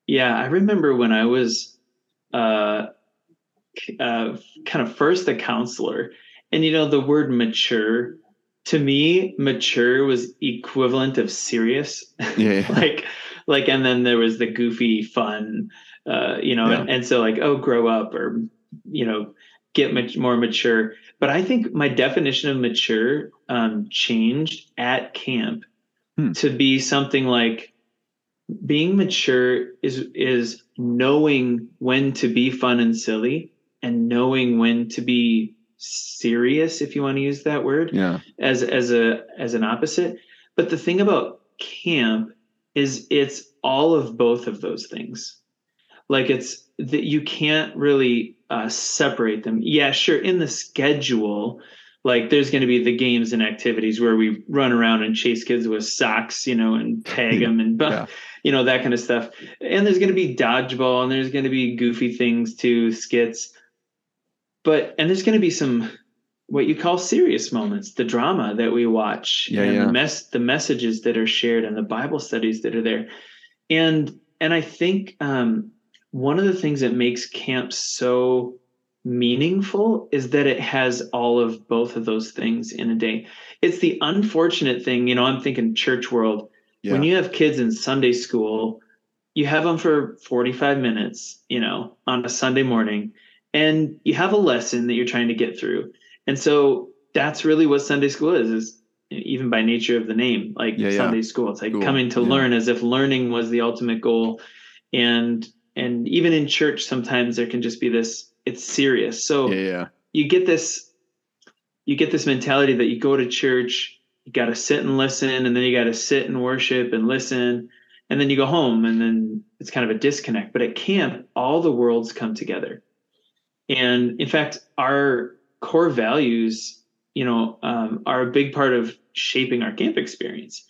yeah i remember when i was uh uh kind of first a counselor and you know the word mature to me mature was equivalent of serious yeah, like like and then there was the goofy fun uh, you know, yeah. and, and, so like, oh, grow up or, you know, get much more mature. But I think my definition of mature um, changed at camp hmm. to be something like being mature is is knowing when to be fun and silly and knowing when to be serious if you want to use that word yeah as as a as an opposite but the thing about camp is it's all of both of those things like it's that you can't really uh, separate them. Yeah, sure. In the schedule, like there's going to be the games and activities where we run around and chase kids with socks, you know, and tag them and yeah. you know that kind of stuff. And there's going to be dodgeball and there's going to be goofy things too, skits. But and there's going to be some what you call serious moments, the drama that we watch, yeah, and yeah. the mess, the messages that are shared, and the Bible studies that are there, and and I think um, one of the things that makes camp so meaningful is that it has all of both of those things in a day. It's the unfortunate thing, you know, I'm thinking church world. Yeah. When you have kids in Sunday school, you have them for 45 minutes, you know, on a Sunday morning, and you have a lesson that you're trying to get through. And so that's really what Sunday school is, is even by nature of the name, like yeah, Sunday yeah. school. It's like cool. coming to learn as if learning was the ultimate goal. And and even in church sometimes there can just be this it's serious so yeah, yeah. you get this you get this mentality that you go to church you got to sit and listen and then you got to sit and worship and listen and then you go home and then it's kind of a disconnect but at camp all the worlds come together and in fact our core values you know um, are a big part of shaping our camp experience.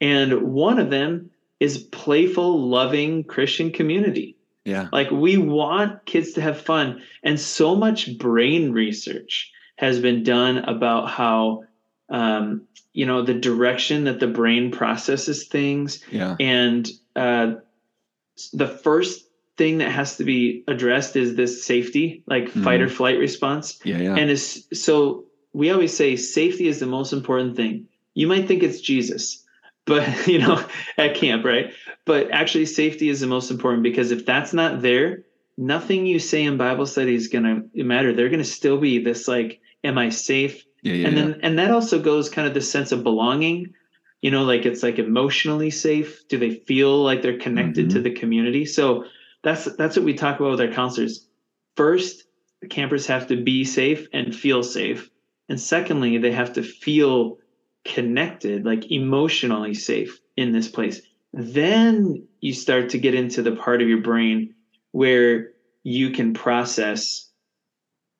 And one of them is playful loving christian community. Yeah. Like we want kids to have fun. And so much brain research has been done about how um, you know the direction that the brain processes things. Yeah. And uh, the first thing that has to be addressed is this safety like mm-hmm. fight or flight response. Yeah, yeah. And is so we always say safety is the most important thing. You might think it's jesus but you know at camp right? But actually safety is the most important because if that's not there nothing you say in bible study is going to matter. They're going to still be this like am i safe? Yeah, yeah, and then yeah. and that also goes kind of the sense of belonging. You know like it's like emotionally safe. Do they feel like they're connected mm-hmm. to the community? So that's that's what we talk about with our counselors first the campers have to be safe and feel safe and secondly they have to feel connected like emotionally safe in this place then you start to get into the part of your brain where you can process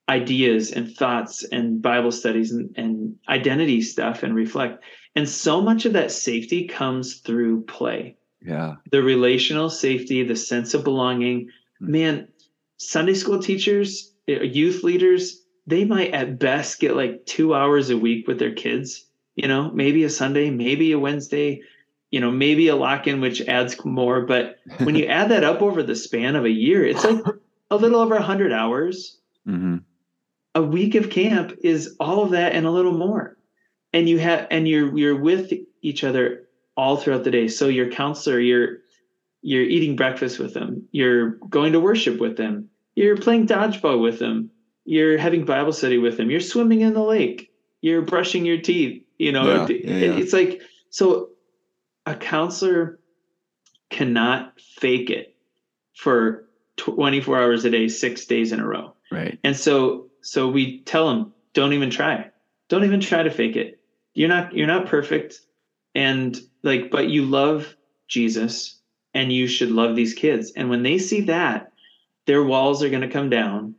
ideas and thoughts and Bible studies and, and identity stuff and reflect. And so much of that safety comes through play. Yeah. The relational safety, the sense of belonging. Hmm. Man, Sunday school teachers, eh, youth leaders, they might at best get like two hours a week with their kids, you know, maybe a Sunday, maybe a Wednesday, you know, maybe a lock in, which adds more. But when you add that up over the span of a year, it's like a little over 100 hours. Mm-hmm a week of camp is all of that and a little more and you have and you're you're with each other all throughout the day. So your counselor you're you're eating breakfast with them. You're going to worship with them. You're playing dodgeball with them. You're having bible study with them. You're swimming in the lake. You're brushing your teeth you know? Yeah, yeah, yeah. it's like so a counselor cannot fake it for 24 hours a day 6 days in a row. Right. And so so we tell them, don't even try. Don't even try to fake it. You're not you're not perfect. And like but you love Jesus and you should love these kids. And when they see that, their walls are going to come down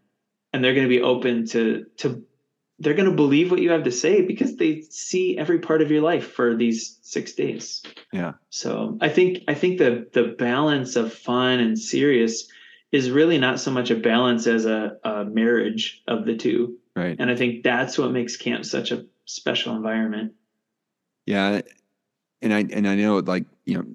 and they're going to be open to to they're going to believe what you have to say because they see every part of your life for these 6 days. Yeah. So, I think I think the the balance of fun and serious is really not so much a balance as a, a marriage of the two. Right. And I think that's what makes camp such a special environment. Yeah. And I and I know like, you know,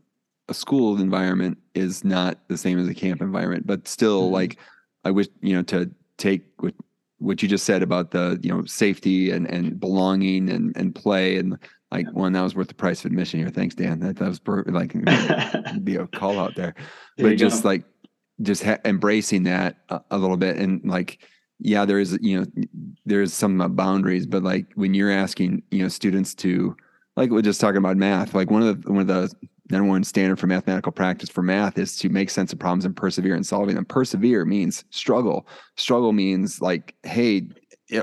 a school environment is not the same as a camp environment, but still mm-hmm. like I wish, you know, to take what what you just said about the, you know, safety and, and belonging and, and play and like one that was worth the price of admission here. Thanks, Dan. That, that was like be a call out there, there but just go. like just ha- embracing that a, a, little bit and like yeah there is you know there's some boundaries but like when you're asking you know students to like we're just talking about math like one of the one of the number one standard for mathematical practice for math is to make sense of problems and persevere in solving them persevere means struggle struggle means like hey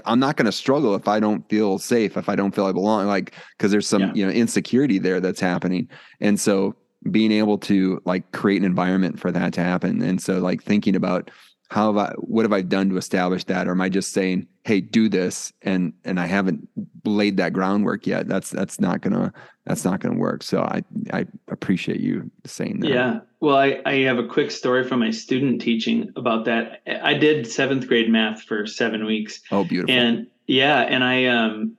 I'm not going to struggle if I don't feel safe, if I don't feel I belong, like, cause there's some, yeah. you know, insecurity there that's happening. And so being able to like create an environment for that to happen. And so like thinking about how have I what have I done to establish that? Or am I just saying, hey, do this and and I haven't laid that groundwork yet. That's that's not gonna that's not gonna work. So I I appreciate you saying that. Yeah. Well, I, I have a quick story from my student teaching about that. I did seventh grade math for seven weeks. Oh, beautiful. And yeah, and I um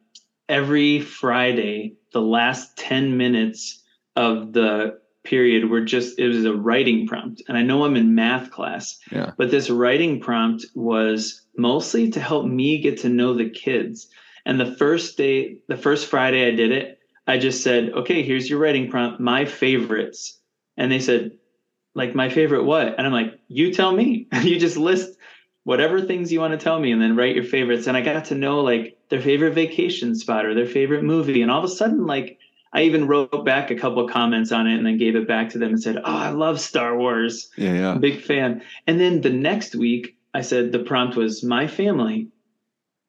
every Friday, the last 10 minutes of the period were just it was a writing prompt. And i know i'm in math class yeah. but this writing prompt was mostly to help me get to know the kids. And the first day the first friday i did it i just said okay here's your writing prompt my favorites. And they said like my favorite what? And i'm like you tell me. You just list whatever things you want to tell me and then write your favorites. And i got to know like their favorite vacation spot or their favorite movie. And all of a sudden like I even wrote back a couple of comments on it and then gave it back to them and said, "Oh, I love Star Wars. Yeah, yeah. big fan." And then the next week, I said the prompt was my family.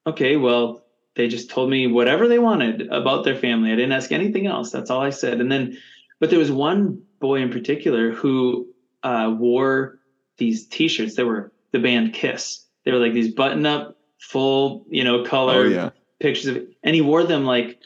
Okay, well, they just told me whatever they wanted about their family. I didn't ask anything else. That's all I said. And then, but there was one boy in particular who uh, wore these T-shirts. They were the band Kiss. They were like these button-up, full, you know, color oh, yeah. pictures of, and he wore them like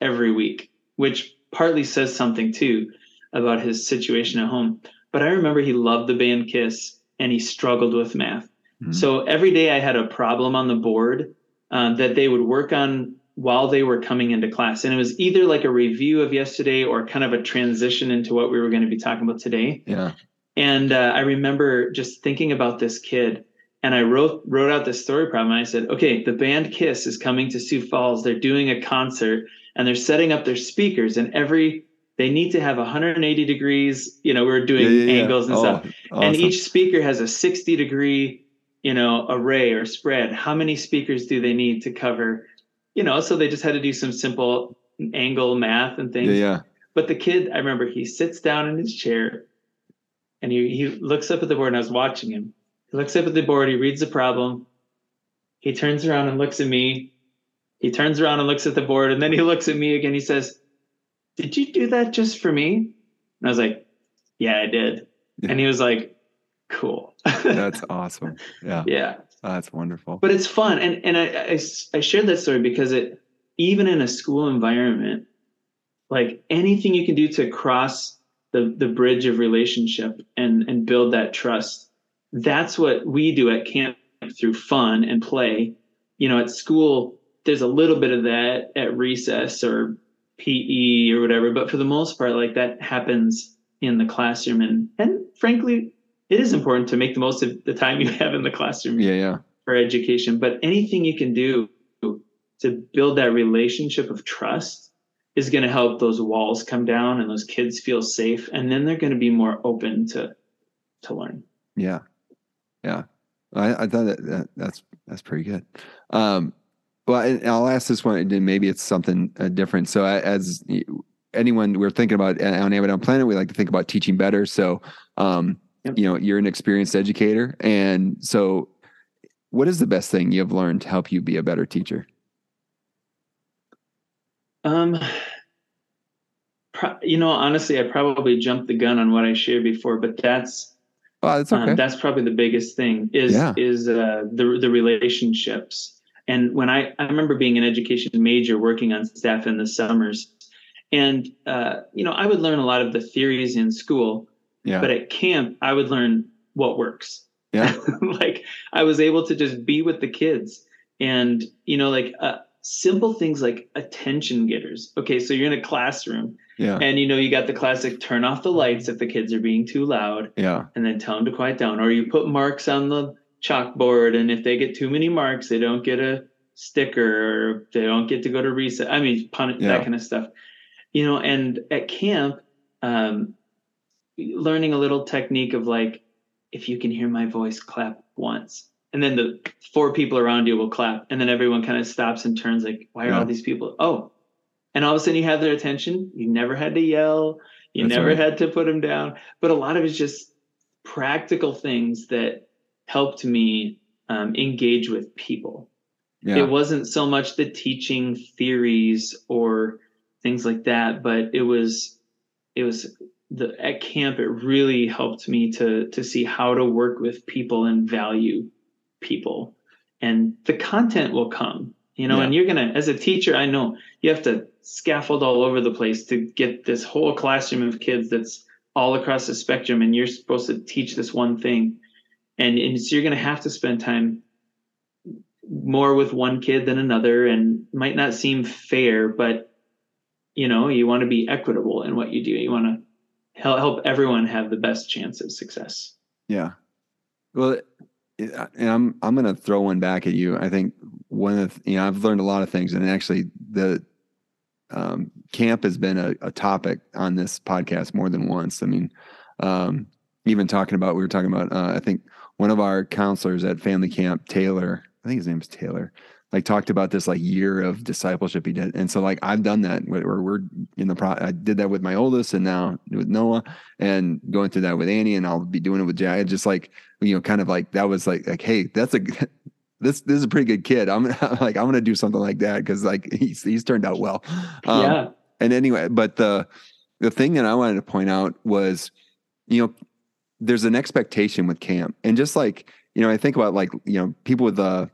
every week, which partly says something too about his situation at home. But I remember he loved the band Kiss and he struggled with math. Mm-hmm. So every day I had a problem on the board um, that they would work on while they were coming into class. And it was either like a review of yesterday or kind of a transition into what we were going to be talking about today. Yeah. And uh, I remember just thinking about this kid and I wrote wrote out this story problem. And I said, okay, the band Kiss is coming to Sioux Falls. They're doing a concert and they're setting up their speakers and every they need to have 180 degrees you know we are doing yeah, yeah, angles and oh, stuff. Awesome. and each speaker has a 60 degree you know array or spread. How many speakers do they need to cover? You know so they just had to do some simple angle math and things. Yeah, yeah. but the kid i remember he sits down in his chair and he, he looks up at the board and i was watching him. He looks up at the board he reads the problem. He turns around and looks at me he turns around and looks at the board and then he looks at me again. He says, Did you do that just for me? And I was like, Yeah, I did. And he was like, Cool. that's awesome. Yeah. Yeah. Oh, that's wonderful. But it's fun. And and I, I I shared that story because it even in a school environment, like anything you can do to cross the the bridge of relationship and and build that trust, that's what we do at camp through fun and play. You know, at school, there's a little bit of that at recess or PE or whatever, but for the most part, like that happens in the classroom. And and frankly, it is important to make the most of the time you have in the classroom. Yeah, yeah. For education, but anything you can do to build that relationship of trust is going to help those walls come down and those kids feel safe, and then they're going to be more open to to learn. Yeah, yeah. I, I thought that, that that's that's pretty good. Um, well, I'll ask this one, and maybe it's something uh, different. So, as anyone we're thinking about uh, on Amidon Planet, we like to think about teaching better. So, um, yep. you know, you're an experienced educator, and so, what is the best thing you've learned to help you be a better teacher? Um, pro- you know, honestly, I probably jumped the gun on what I shared before, but that's oh, that's okay. Um, that's probably the biggest thing is yeah. is uh, the the relationships and when I, I remember being an education major working on staff in the summers, and uh, you know, I would learn a lot of the theories in school, yeah. but at camp, I would learn what works. Yeah. like I was able to just be with the kids and, you know, like uh, simple things like attention getters. Okay. So you're in a classroom yeah. and, you know, you got the classic turn off the lights if the kids are being too loud. Yeah. And then tell them to quiet down. Or you put marks on the chalkboard and if they get too many marks they don't get a sticker or they don't get to go to reset i mean pun- yeah. that kind of stuff you know and at camp um, learning a little technique of like if you can hear my voice clap once and then the four people around you will clap and then everyone kind of stops and turns like why are yeah. all these people oh and all of a sudden you have their attention you never had to yell you That's never right. had to put them down but a lot of it's just practical things that helped me um, engage with people. Yeah. It wasn't so much the teaching theories or things like that, but it was it was the at camp it really helped me to to see how to work with people and value people. And the content will come, you know, yeah. and you're gonna as a teacher, I know you have to scaffold all over the place to get this whole classroom of kids that's all across the spectrum and you're supposed to teach this one thing and, and so you're going to have to spend time more with one kid than another and might not seem fair but you know you want to be equitable in what you do. You want to help, help everyone have the best chance of success. Yeah. Well and i'm i'm going to throw one back at you. I think one of the, you know i've learned a lot of things and actually the um, camp has been a, a, topic on this podcast more than once. I mean um, even talking about we were talking about uh, i think one of our counselors at family camp, Taylor, I think his name is Taylor, like talked about this like year of discipleship he did. And so like I've done that where we're in the pro I did that with my oldest and now with Noah and going through that with Annie and I'll be doing it with Jack. Just like, you know, kind of like that was like like, hey, that's a this this is a pretty good kid. I'm, I'm like, I'm gonna do something like that because like he's he's turned out well. Um, yeah. And anyway, but the the thing that I wanted to point out was, you know, there's an expectation with camp, and just like you know, I think about like you know people with the uh,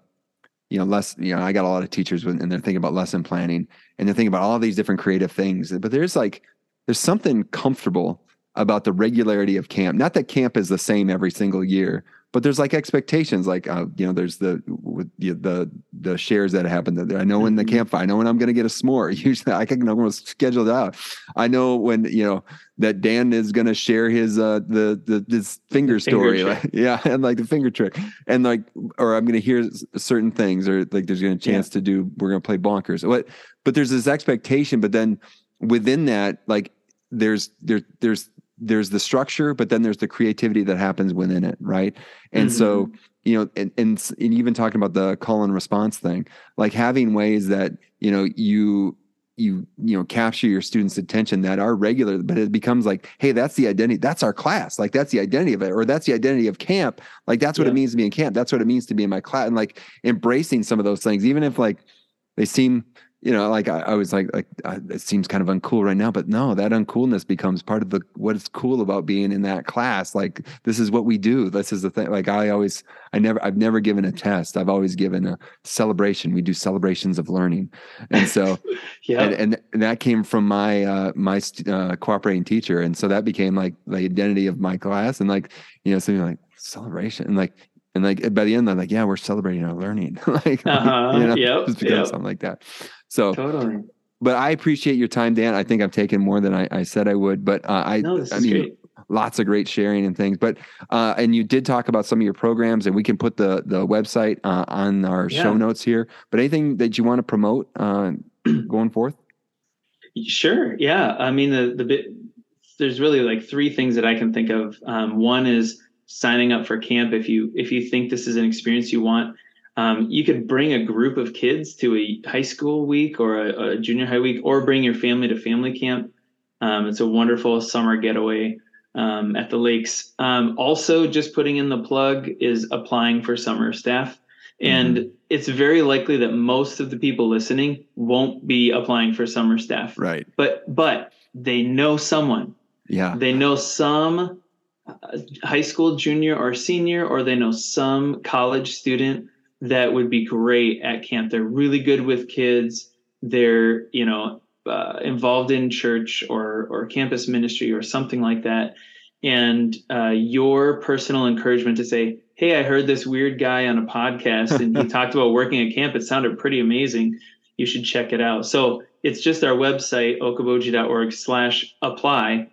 you know less you know i got a lot of teachers and they're thinking about lesson planning and they're thinking about all these different creative things. But there's like there's something comfortable about the regularity of camp. Not that camp is the same every single year but there's like expectations like uh, you know there's the with the, the the shares that happen that i know when the mm-hmm. campfire i know when i'm going to get a s'more usually i can almost schedule it out i know when you know that dan is going to share his uh the the this finger, story like, yeah and like the finger trick and like or i'm going to hear certain things or like there's going to chance yeah. to do we're going to play bonkers but but there's this expectation but then within that like there's there there's there's the structure, but then there's the creativity that happens within it, right? And mm-hmm. so, you know, and, and, and even talking about the call and response thing, like having ways that you know you you you know capture your students' attention that are regular, but it becomes like, hey, that's the identity, that's our class, like that's the identity of it, or that's the identity of camp, like that's what yeah. it means to be in camp, that's what it means to be in my class, and like embracing some of those things, even if like they seem you know, like I, I was like, like it seems kind of uncool right now, but no, that uncoolness becomes part of the what is cool about being in that class. Like this is what we do. This is the thing. Like I always, I never, I've never given a test. I've always given a celebration. We do celebrations of learning, and so, yeah, and, and, that came from my uh, my uh, cooperating teacher, and so that became like the identity of my class, and like you know, something like celebration, and like and like by the end, I'm like, yeah, we're celebrating our learning, like uh-huh. you know, yep, just become yep. something like that. So totally. But I appreciate your time, Dan. I think I've taken more than I, I said I would. But uh, I, no, I mean, great. lots of great sharing and things. But uh, and you did talk about some of your programs, and we can put the the website uh, on our yeah. show notes here. But anything that you want to promote uh, going forth? Sure. Yeah. I mean, the the bit there's really like three things that I can think of. Um, one is signing up for camp if you if you think this is an experience you want um, you could bring a group of kids to a high school week or a, a junior high week or bring your family to family camp. Um, it's a wonderful summer getaway um, at the lakes. Um, also just putting in the plug is applying for summer staff. And mm-hmm. it's very likely that most of the people listening won't be applying for summer staff. Right. But but they know someone. Yeah. They know some high school junior or senior, or they know some college student that would be great at camp. They're really good with kids. They're, you know, uh, involved in church or or campus ministry or something like that. And uh, your personal encouragement to say, "Hey, I heard this weird guy on a podcast, and he talked about working at camp. It sounded pretty amazing. You should check it out." So it's just our website, okoboji.org/apply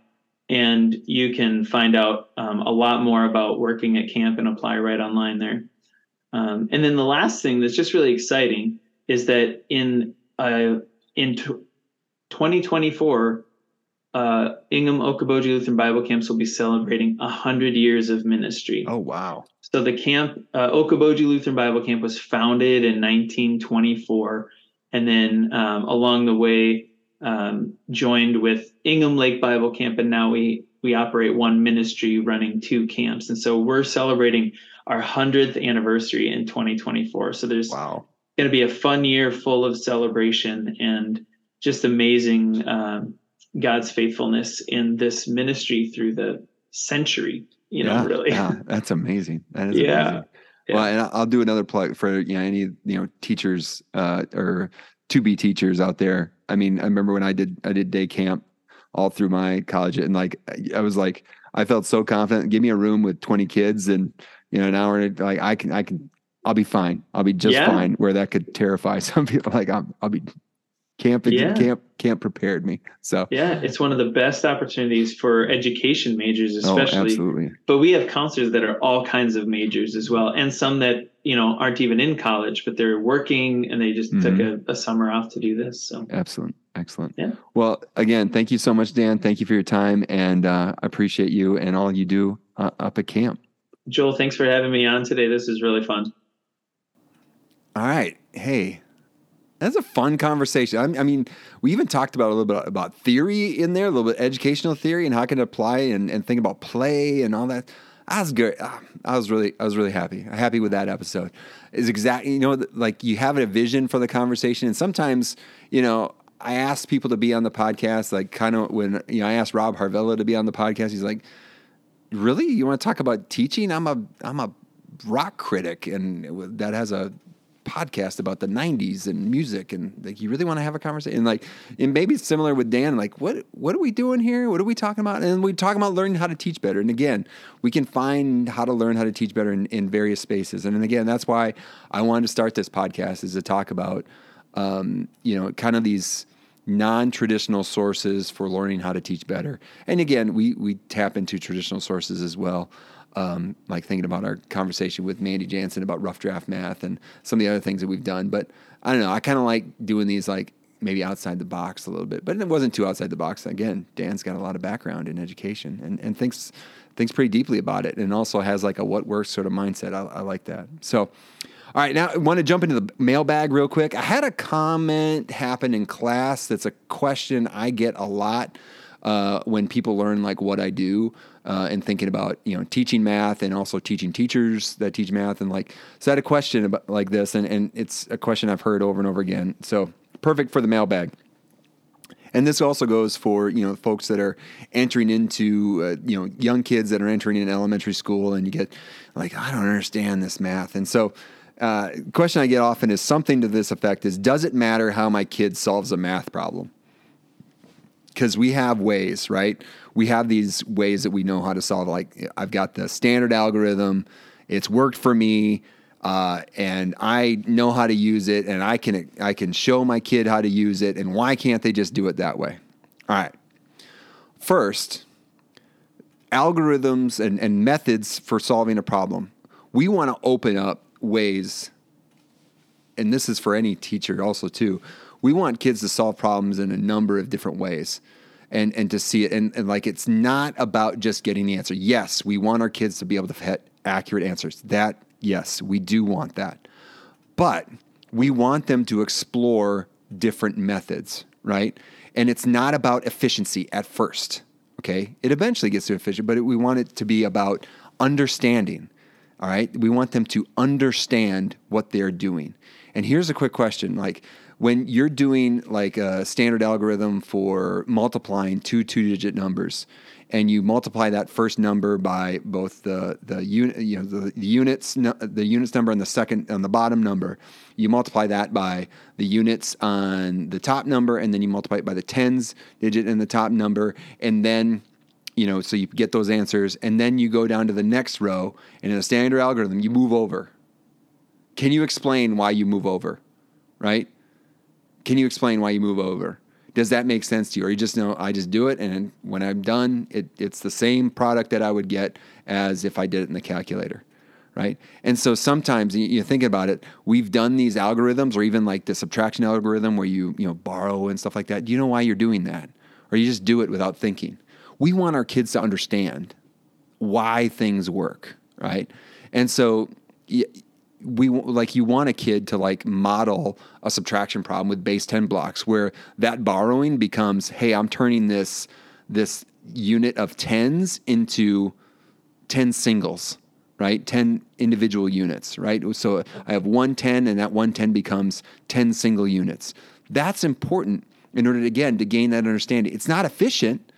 and you can find out um, a lot more about working at camp and apply right online there. Um, and then the last thing that's just really exciting is that in uh, in t- 2024, uh, Ingham Okoboji Lutheran Bible Camps will be celebrating 100 years of ministry. Oh, wow. So the camp, uh, Okoboji Lutheran Bible Camp, was founded in 1924. And then um, along the way, um, joined with Ingham Lake Bible Camp, and now we we operate one ministry running two camps, and so we're celebrating our hundredth anniversary in 2024. So there's wow. going to be a fun year full of celebration and just amazing um, God's faithfulness in this ministry through the century. You know, yeah, really. yeah, that's amazing. That is yeah. amazing. Yeah. Well, and I'll do another plug for you know any you know teachers uh, or to be teachers out there. I mean, I remember when I did I did day camp all through my college, and like I was like I felt so confident. Give me a room with twenty kids, and you know an hour. Like I can I can I'll be fine. I'll be just yeah. fine. Where that could terrify some people. Like I'm, I'll be camp yeah. camp camp prepared me so yeah it's one of the best opportunities for education majors oh, especially oh, absolutely. but we have counselors that are all kinds of majors as well and some that you know aren't even in college but they're working and they just mm-hmm. took a, a, summer off to do this so excellent excellent yeah well again thank you so much dan thank you for your time and uh, i appreciate you and all you do uh, up at camp joel thanks for having me on today this is really fun all right hey that's a fun conversation. I, mean, we even talked about a little bit about theory in there, a little bit educational theory and how can it apply and, and think about play and all that. I was good. Ah, I was really, I was really happy. Happy with that episode. Is exactly, you know, like you have a vision for the conversation, and sometimes, you know, I asked people to be on the podcast, like kind of when you know I asked Rob Harvilla to be on the podcast. He's like, "Really? You want to talk about teaching? I'm a I'm a rock critic, and that has a podcast about the 90s and music and like you really want to have a conversation and like and maybe it's similar with Dan like what what are we doing here what are we talking about and we talk about learning how to teach better and again we can find how to learn how to teach better in, in various spaces and then again that's why I wanted to start this podcast is to talk about um, you know kind of these non-traditional sources for learning how to teach better and again we we tap into traditional sources as well um, like thinking about our conversation with Mandy Jansen about rough draft math and some of the other things that we've done. But I don't know. I kind of like doing these like maybe outside the box a little bit, but it wasn't too outside the box. Again, Dan's got a lot of background in education and, and thinks thinks pretty deeply about it, and also has like a what works sort of mindset. I, I like that. So, all right, now I want to jump into the mailbag real quick. I had a comment happen in class that's a question I get a lot uh, when people learn like what I do uh, and thinking about you know teaching math and also teaching teachers that teach math and like so I had a question about like this and, and it's a question I've heard over and over again. So perfect for the mailbag. And this also goes for you know folks that are entering into uh, you know young kids that are entering in elementary school and you get like I don't understand this math and so uh, question I get often is something to this effect is does it matter how my kid solves a math problem? because we have ways, right? We have these ways that we know how to solve. Like I've got the standard algorithm, it's worked for me, uh, and I know how to use it, and I can I can show my kid how to use it. And why can't they just do it that way? All right. First, algorithms and, and methods for solving a problem. We want to open up ways, and this is for any teacher also too we want kids to solve problems in a number of different ways and and to see it. And, and like it's not about just getting the answer. Yes we want our kids to be able to get accurate answers. That yes we do want that. But we want them to explore different methods right? And it's not about efficiency at first okay? It eventually gets to efficient but we want it to be about understanding all right? We want them to understand what they're doing. And here's a quick question like when you're doing like a standard algorithm for multiplying two two digit numbers and you multiply that first number by both the the unit you know the, the units the units number and the second on the bottom number you multiply that by the units on the top number and then you multiply it by the tens digit in the top number and then you know so you get those answers and then you go down to the next row and in a standard algorithm you move over can you explain why you move over right can you explain why you move over? Does that make sense to you? Or you just know I just do it, and when I'm done, it, it's the same product that I would get as if I did it in the calculator, right? And so sometimes you, think about it, we've done these algorithms, or even like the subtraction algorithm where you you know borrow and stuff like that. Do you know why you're doing that, or you just do it without thinking? We want our kids to understand why things work, right? And so we like you want a kid to like model a subtraction problem with base 10 blocks where that borrowing becomes hey i'm turning this this unit of tens into 10 singles right? 10 individual units right? So i have 110 and that 110 becomes 10 single units. That's important in order to again to gain that understanding. It's not efficient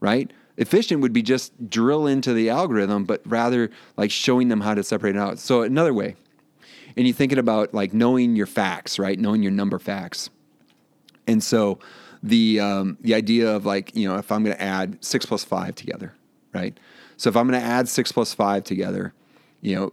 right efficient would be just drill into the algorithm but rather like showing them how to separate it out so another way and you're thinking about like knowing your facts, right? Knowing your number facts. And so the um, the idea of like you know if I'm going to add six plus five together, right? So if I'm going to add six plus five together, you know,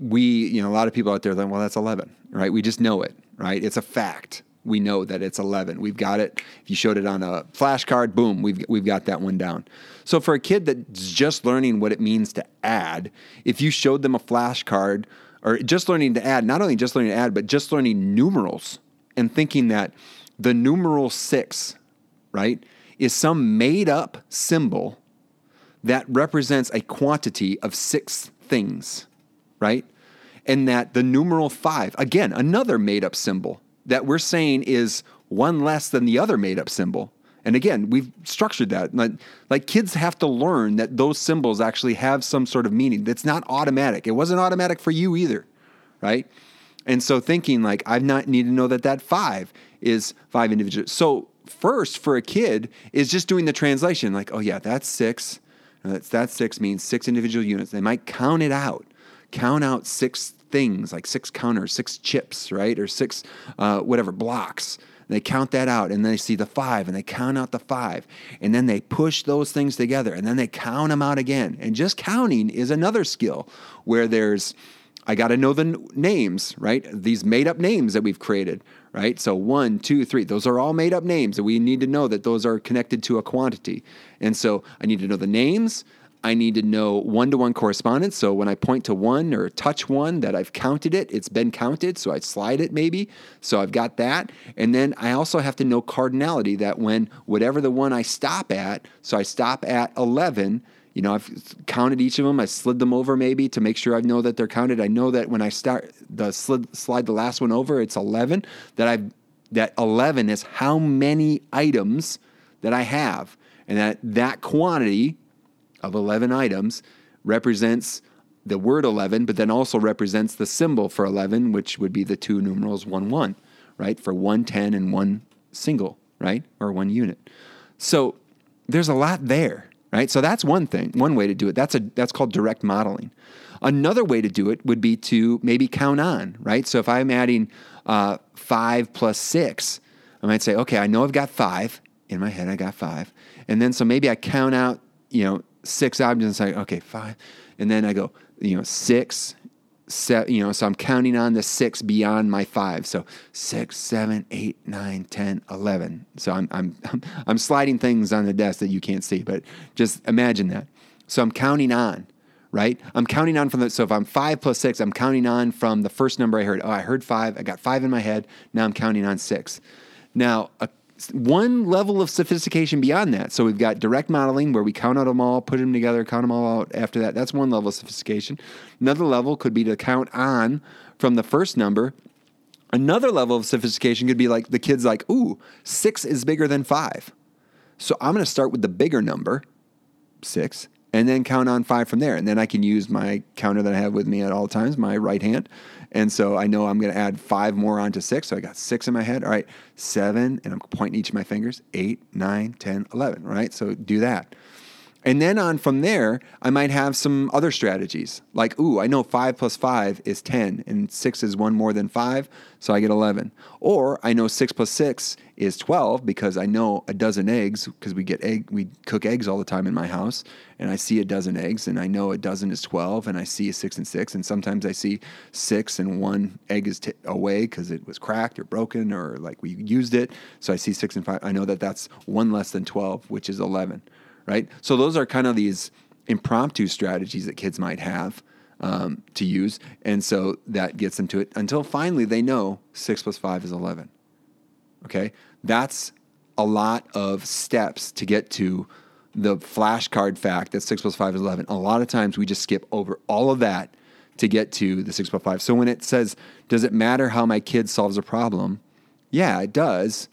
we you know a lot of people out there are like, well, that's eleven, right? We just know it, right? It's a fact. We know that it's eleven. We've got it. If you showed it on a flashcard, boom, we've we've got that one down. So for a kid that's just learning what it means to add, if you showed them a flashcard or just learning to add, not only just learning to add, but just learning numerals and thinking that the numeral six, right, is some made up symbol that represents a quantity of six things, right? And that the numeral five, again, another made up symbol that we're saying is one less than the other made up symbol. And again, we've structured that. Like, like, kids have to learn that those symbols actually have some sort of meaning. That's not automatic. It wasn't automatic for you either, right? And so thinking like I not need to know that that five is five individuals. So first for a kid is just doing the translation. Like, oh yeah, that's six. That's that six means six individual units. They might count it out, count out six things like six counters, six chips, right, or six uh, whatever blocks. They count that out and they see the five and they count out the five. And then they push those things together and then they count them out again. And just counting is another skill where there's, I got to know the n- names, right? These made up names that we've created, right? So one, two, three, those are all made up names. And we need to know that those are connected to a quantity. And so I need to know the names. I need to know one to one correspondence. So when I point to one or touch one, that I've counted it, it's been counted. So I slide it maybe. So I've got that. And then I also have to know cardinality that when whatever the one I stop at, so I stop at 11, you know, I've counted each of them. I slid them over maybe to make sure I know that they're counted. I know that when I start the slid, slide the last one over, it's 11. That I've that 11 is how many items that I have, and that that quantity of 11 items represents the word 11, but then also represents the symbol for 11, which would be the two numerals 1 1, right? For 110 and one single, right? Or one unit. So there's a lot there, right? So that's one thing, one way to do it. That's a that's called direct modeling. Another way to do it would be to maybe count on, right? So if I'm adding uh, five plus six, I might say, okay, I know I've got five in my head. I got five, and then so maybe I count out, you know, six objects. Like, okay, five. And then I go, you know, six, seven, you know, so I'm counting on the six beyond my five. So six, seven, eight, nine, ten, eleven. So I'm, I'm, I'm sliding things on the desk that you can't see, but just imagine that. So I'm counting on, right? I'm counting on from the, so if I'm five plus six, I'm counting on from the first number I heard. Oh, I heard five. I got five in my head. Now I'm counting on six. Now, a one level of sophistication beyond that. So we've got direct modeling where we count out them all, put them together, count them all out after that. That's one level of sophistication. Another level could be to count on from the first number. Another level of sophistication could be like the kid's like, ooh, six is bigger than five. So I'm going to start with the bigger number, six, and then count on five from there. And then I can use my counter that I have with me at all times, my right hand, and so I know I'm going to add five more onto six. So I got six in my head. All right, seven, and I'm pointing each of my fingers, eight, nine, 10, 11, right? So do that. And then on from there, I might have some other strategies. Like, ooh, I know five plus five is 10, and six is one more than five, so I get 11. Or I know six plus six is 12 because I know a dozen eggs, because we get egg, we cook eggs all the time in my house, and I see a dozen eggs, and I know a dozen is 12, and I see a six and six, and sometimes I see six and one egg is t- away because it was cracked or broken or like we used it. So I see six and five. I know that that's one less than 12, which is 11 right? So those are kind of these impromptu strategies that kids might have um, to use, and so that gets them to it until finally they know six plus five is eleven. Okay, that's a lot of steps to get to the flashcard fact that six plus five is eleven. A lot of times we just skip over all of that to get to the six plus five. So when it says, "Does it matter how my kid solves a problem?" Yeah, it does.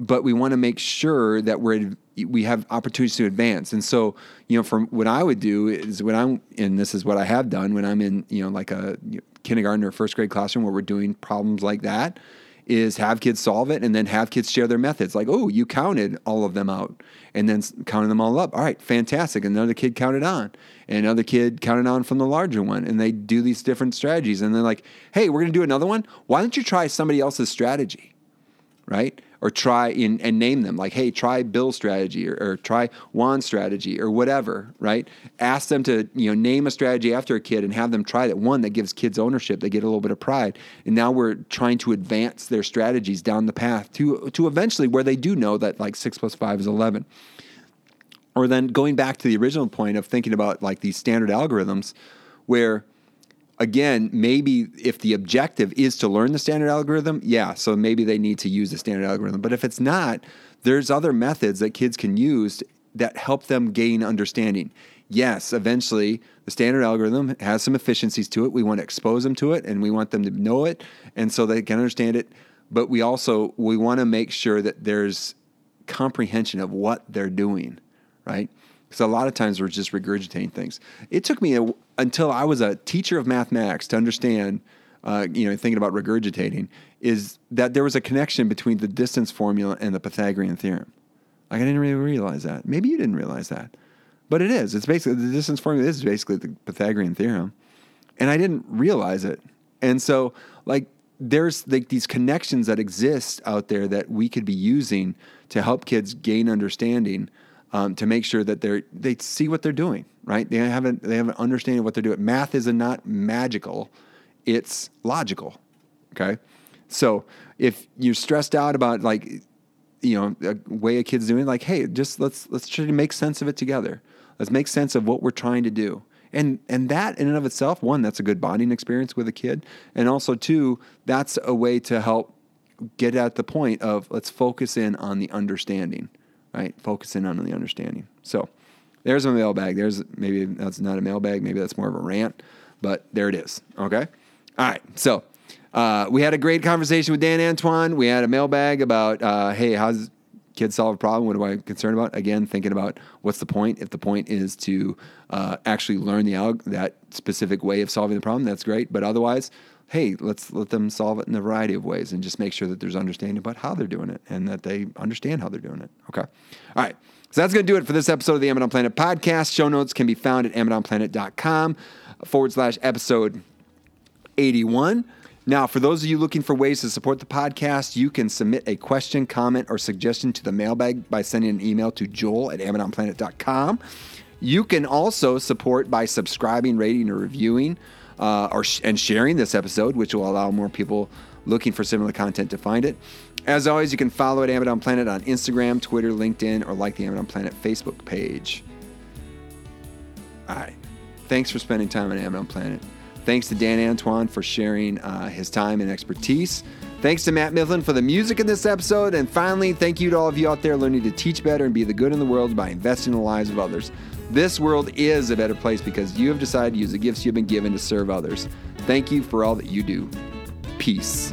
But we want to make sure that we're we have opportunities to advance. And so, you know, from what I would do is when I'm, and this is what I have done when I'm in, you know, like a kindergarten or first grade classroom where we're doing problems like that, is have kids solve it and then have kids share their methods. Like, oh, you counted all of them out and then counted them all up. All right, fantastic. Another kid counted on, and another kid counted on from the larger one. And they do these different strategies. And they're like, hey, we're going to do another one. Why don't you try somebody else's strategy? Right? or try in, and name them like hey try bill's strategy or, or, try juan's strategy or whatever right? Ask them to you know name a strategy after a kid and have them try that. One that gives kids ownership they get a little bit of pride. And now we're trying to advance their strategies down the path to to eventually where they do know that like six plus five is 11 or then going back to the original point of thinking about like these standard algorithms where again, maybe if the objective is to learn the standard algorithm, yeah, so maybe they need to use the standard algorithm. But if it's not, there's other methods that kids can use that help them gain understanding. Yes, eventually the standard algorithm has some efficiencies to it. We want to expose them to it and we want them to know it and so they can understand it. But we also we want to make sure that there's comprehension of what they're doing, right? Because a lot of times we're just regurgitating things. It took me a, until I was a teacher of mathematics to understand, uh, you know, thinking about regurgitating, is that there was a connection between the distance formula and the Pythagorean theorem. Like I didn't really realize that. Maybe you didn't realize that, but it is. It's basically the distance formula is basically the Pythagorean theorem, and I didn't realize it. And so, like, there's like these connections that exist out there that we could be using to help kids gain understanding um, to make sure that they're they see what they're doing right? They haven't they have an understanding of what they're doing. Math is not magical it's logical okay? So if you're stressed out about like you know a way a kid's doing like hey just let's let's try to make sense of it together. Let's make sense of what we're trying to do. And and that in and of itself one that's a good bonding experience with a kid. And also two that's a way to help get at the point of let's focus in on the understanding right focus in on the understanding so there's a mailbag there's maybe that's not a mailbag maybe that's more of a rant but there it is okay all right so uh, we had a great conversation with Dan Antoine. We had a mailbag about, uh, hey, how's kids solve a problem? What am I concerned about? Again, thinking about what's the point. If the point is to uh, actually learn the alg- that specific way of solving the problem, that's great. But otherwise, hey, let's let them solve it in a variety of ways and just make sure that there's understanding about how they're doing it and that they understand how they're doing it. Okay. All right. So that's going to do it for this episode of the Amazon Planet podcast. Show notes can be found at amazonplanet.com forward slash episode 81. Now, for those of you looking for ways to support the podcast, you can submit a question, comment, or suggestion to the mailbag by sending an email to joel at amazonplanet.com. You can also support by subscribing, rating, or reviewing, uh, or sh- and sharing this episode, which will allow more people looking for similar content to find it. As always, you can follow at Amazon Planet on Instagram, Twitter, LinkedIn, or like the Amazon Planet Facebook page. All right. Thanks for spending time on Amazon Planet. Thanks to Dan Antoine for sharing uh, his time and expertise. Thanks to Matt Mifflin for the music in this episode. And finally, thank you to all of you out there learning to teach better and be the good in the world by investing in the lives of others. This world is a better place because you have decided to use the gifts you've been given to serve others. Thank you for all that you do. Peace.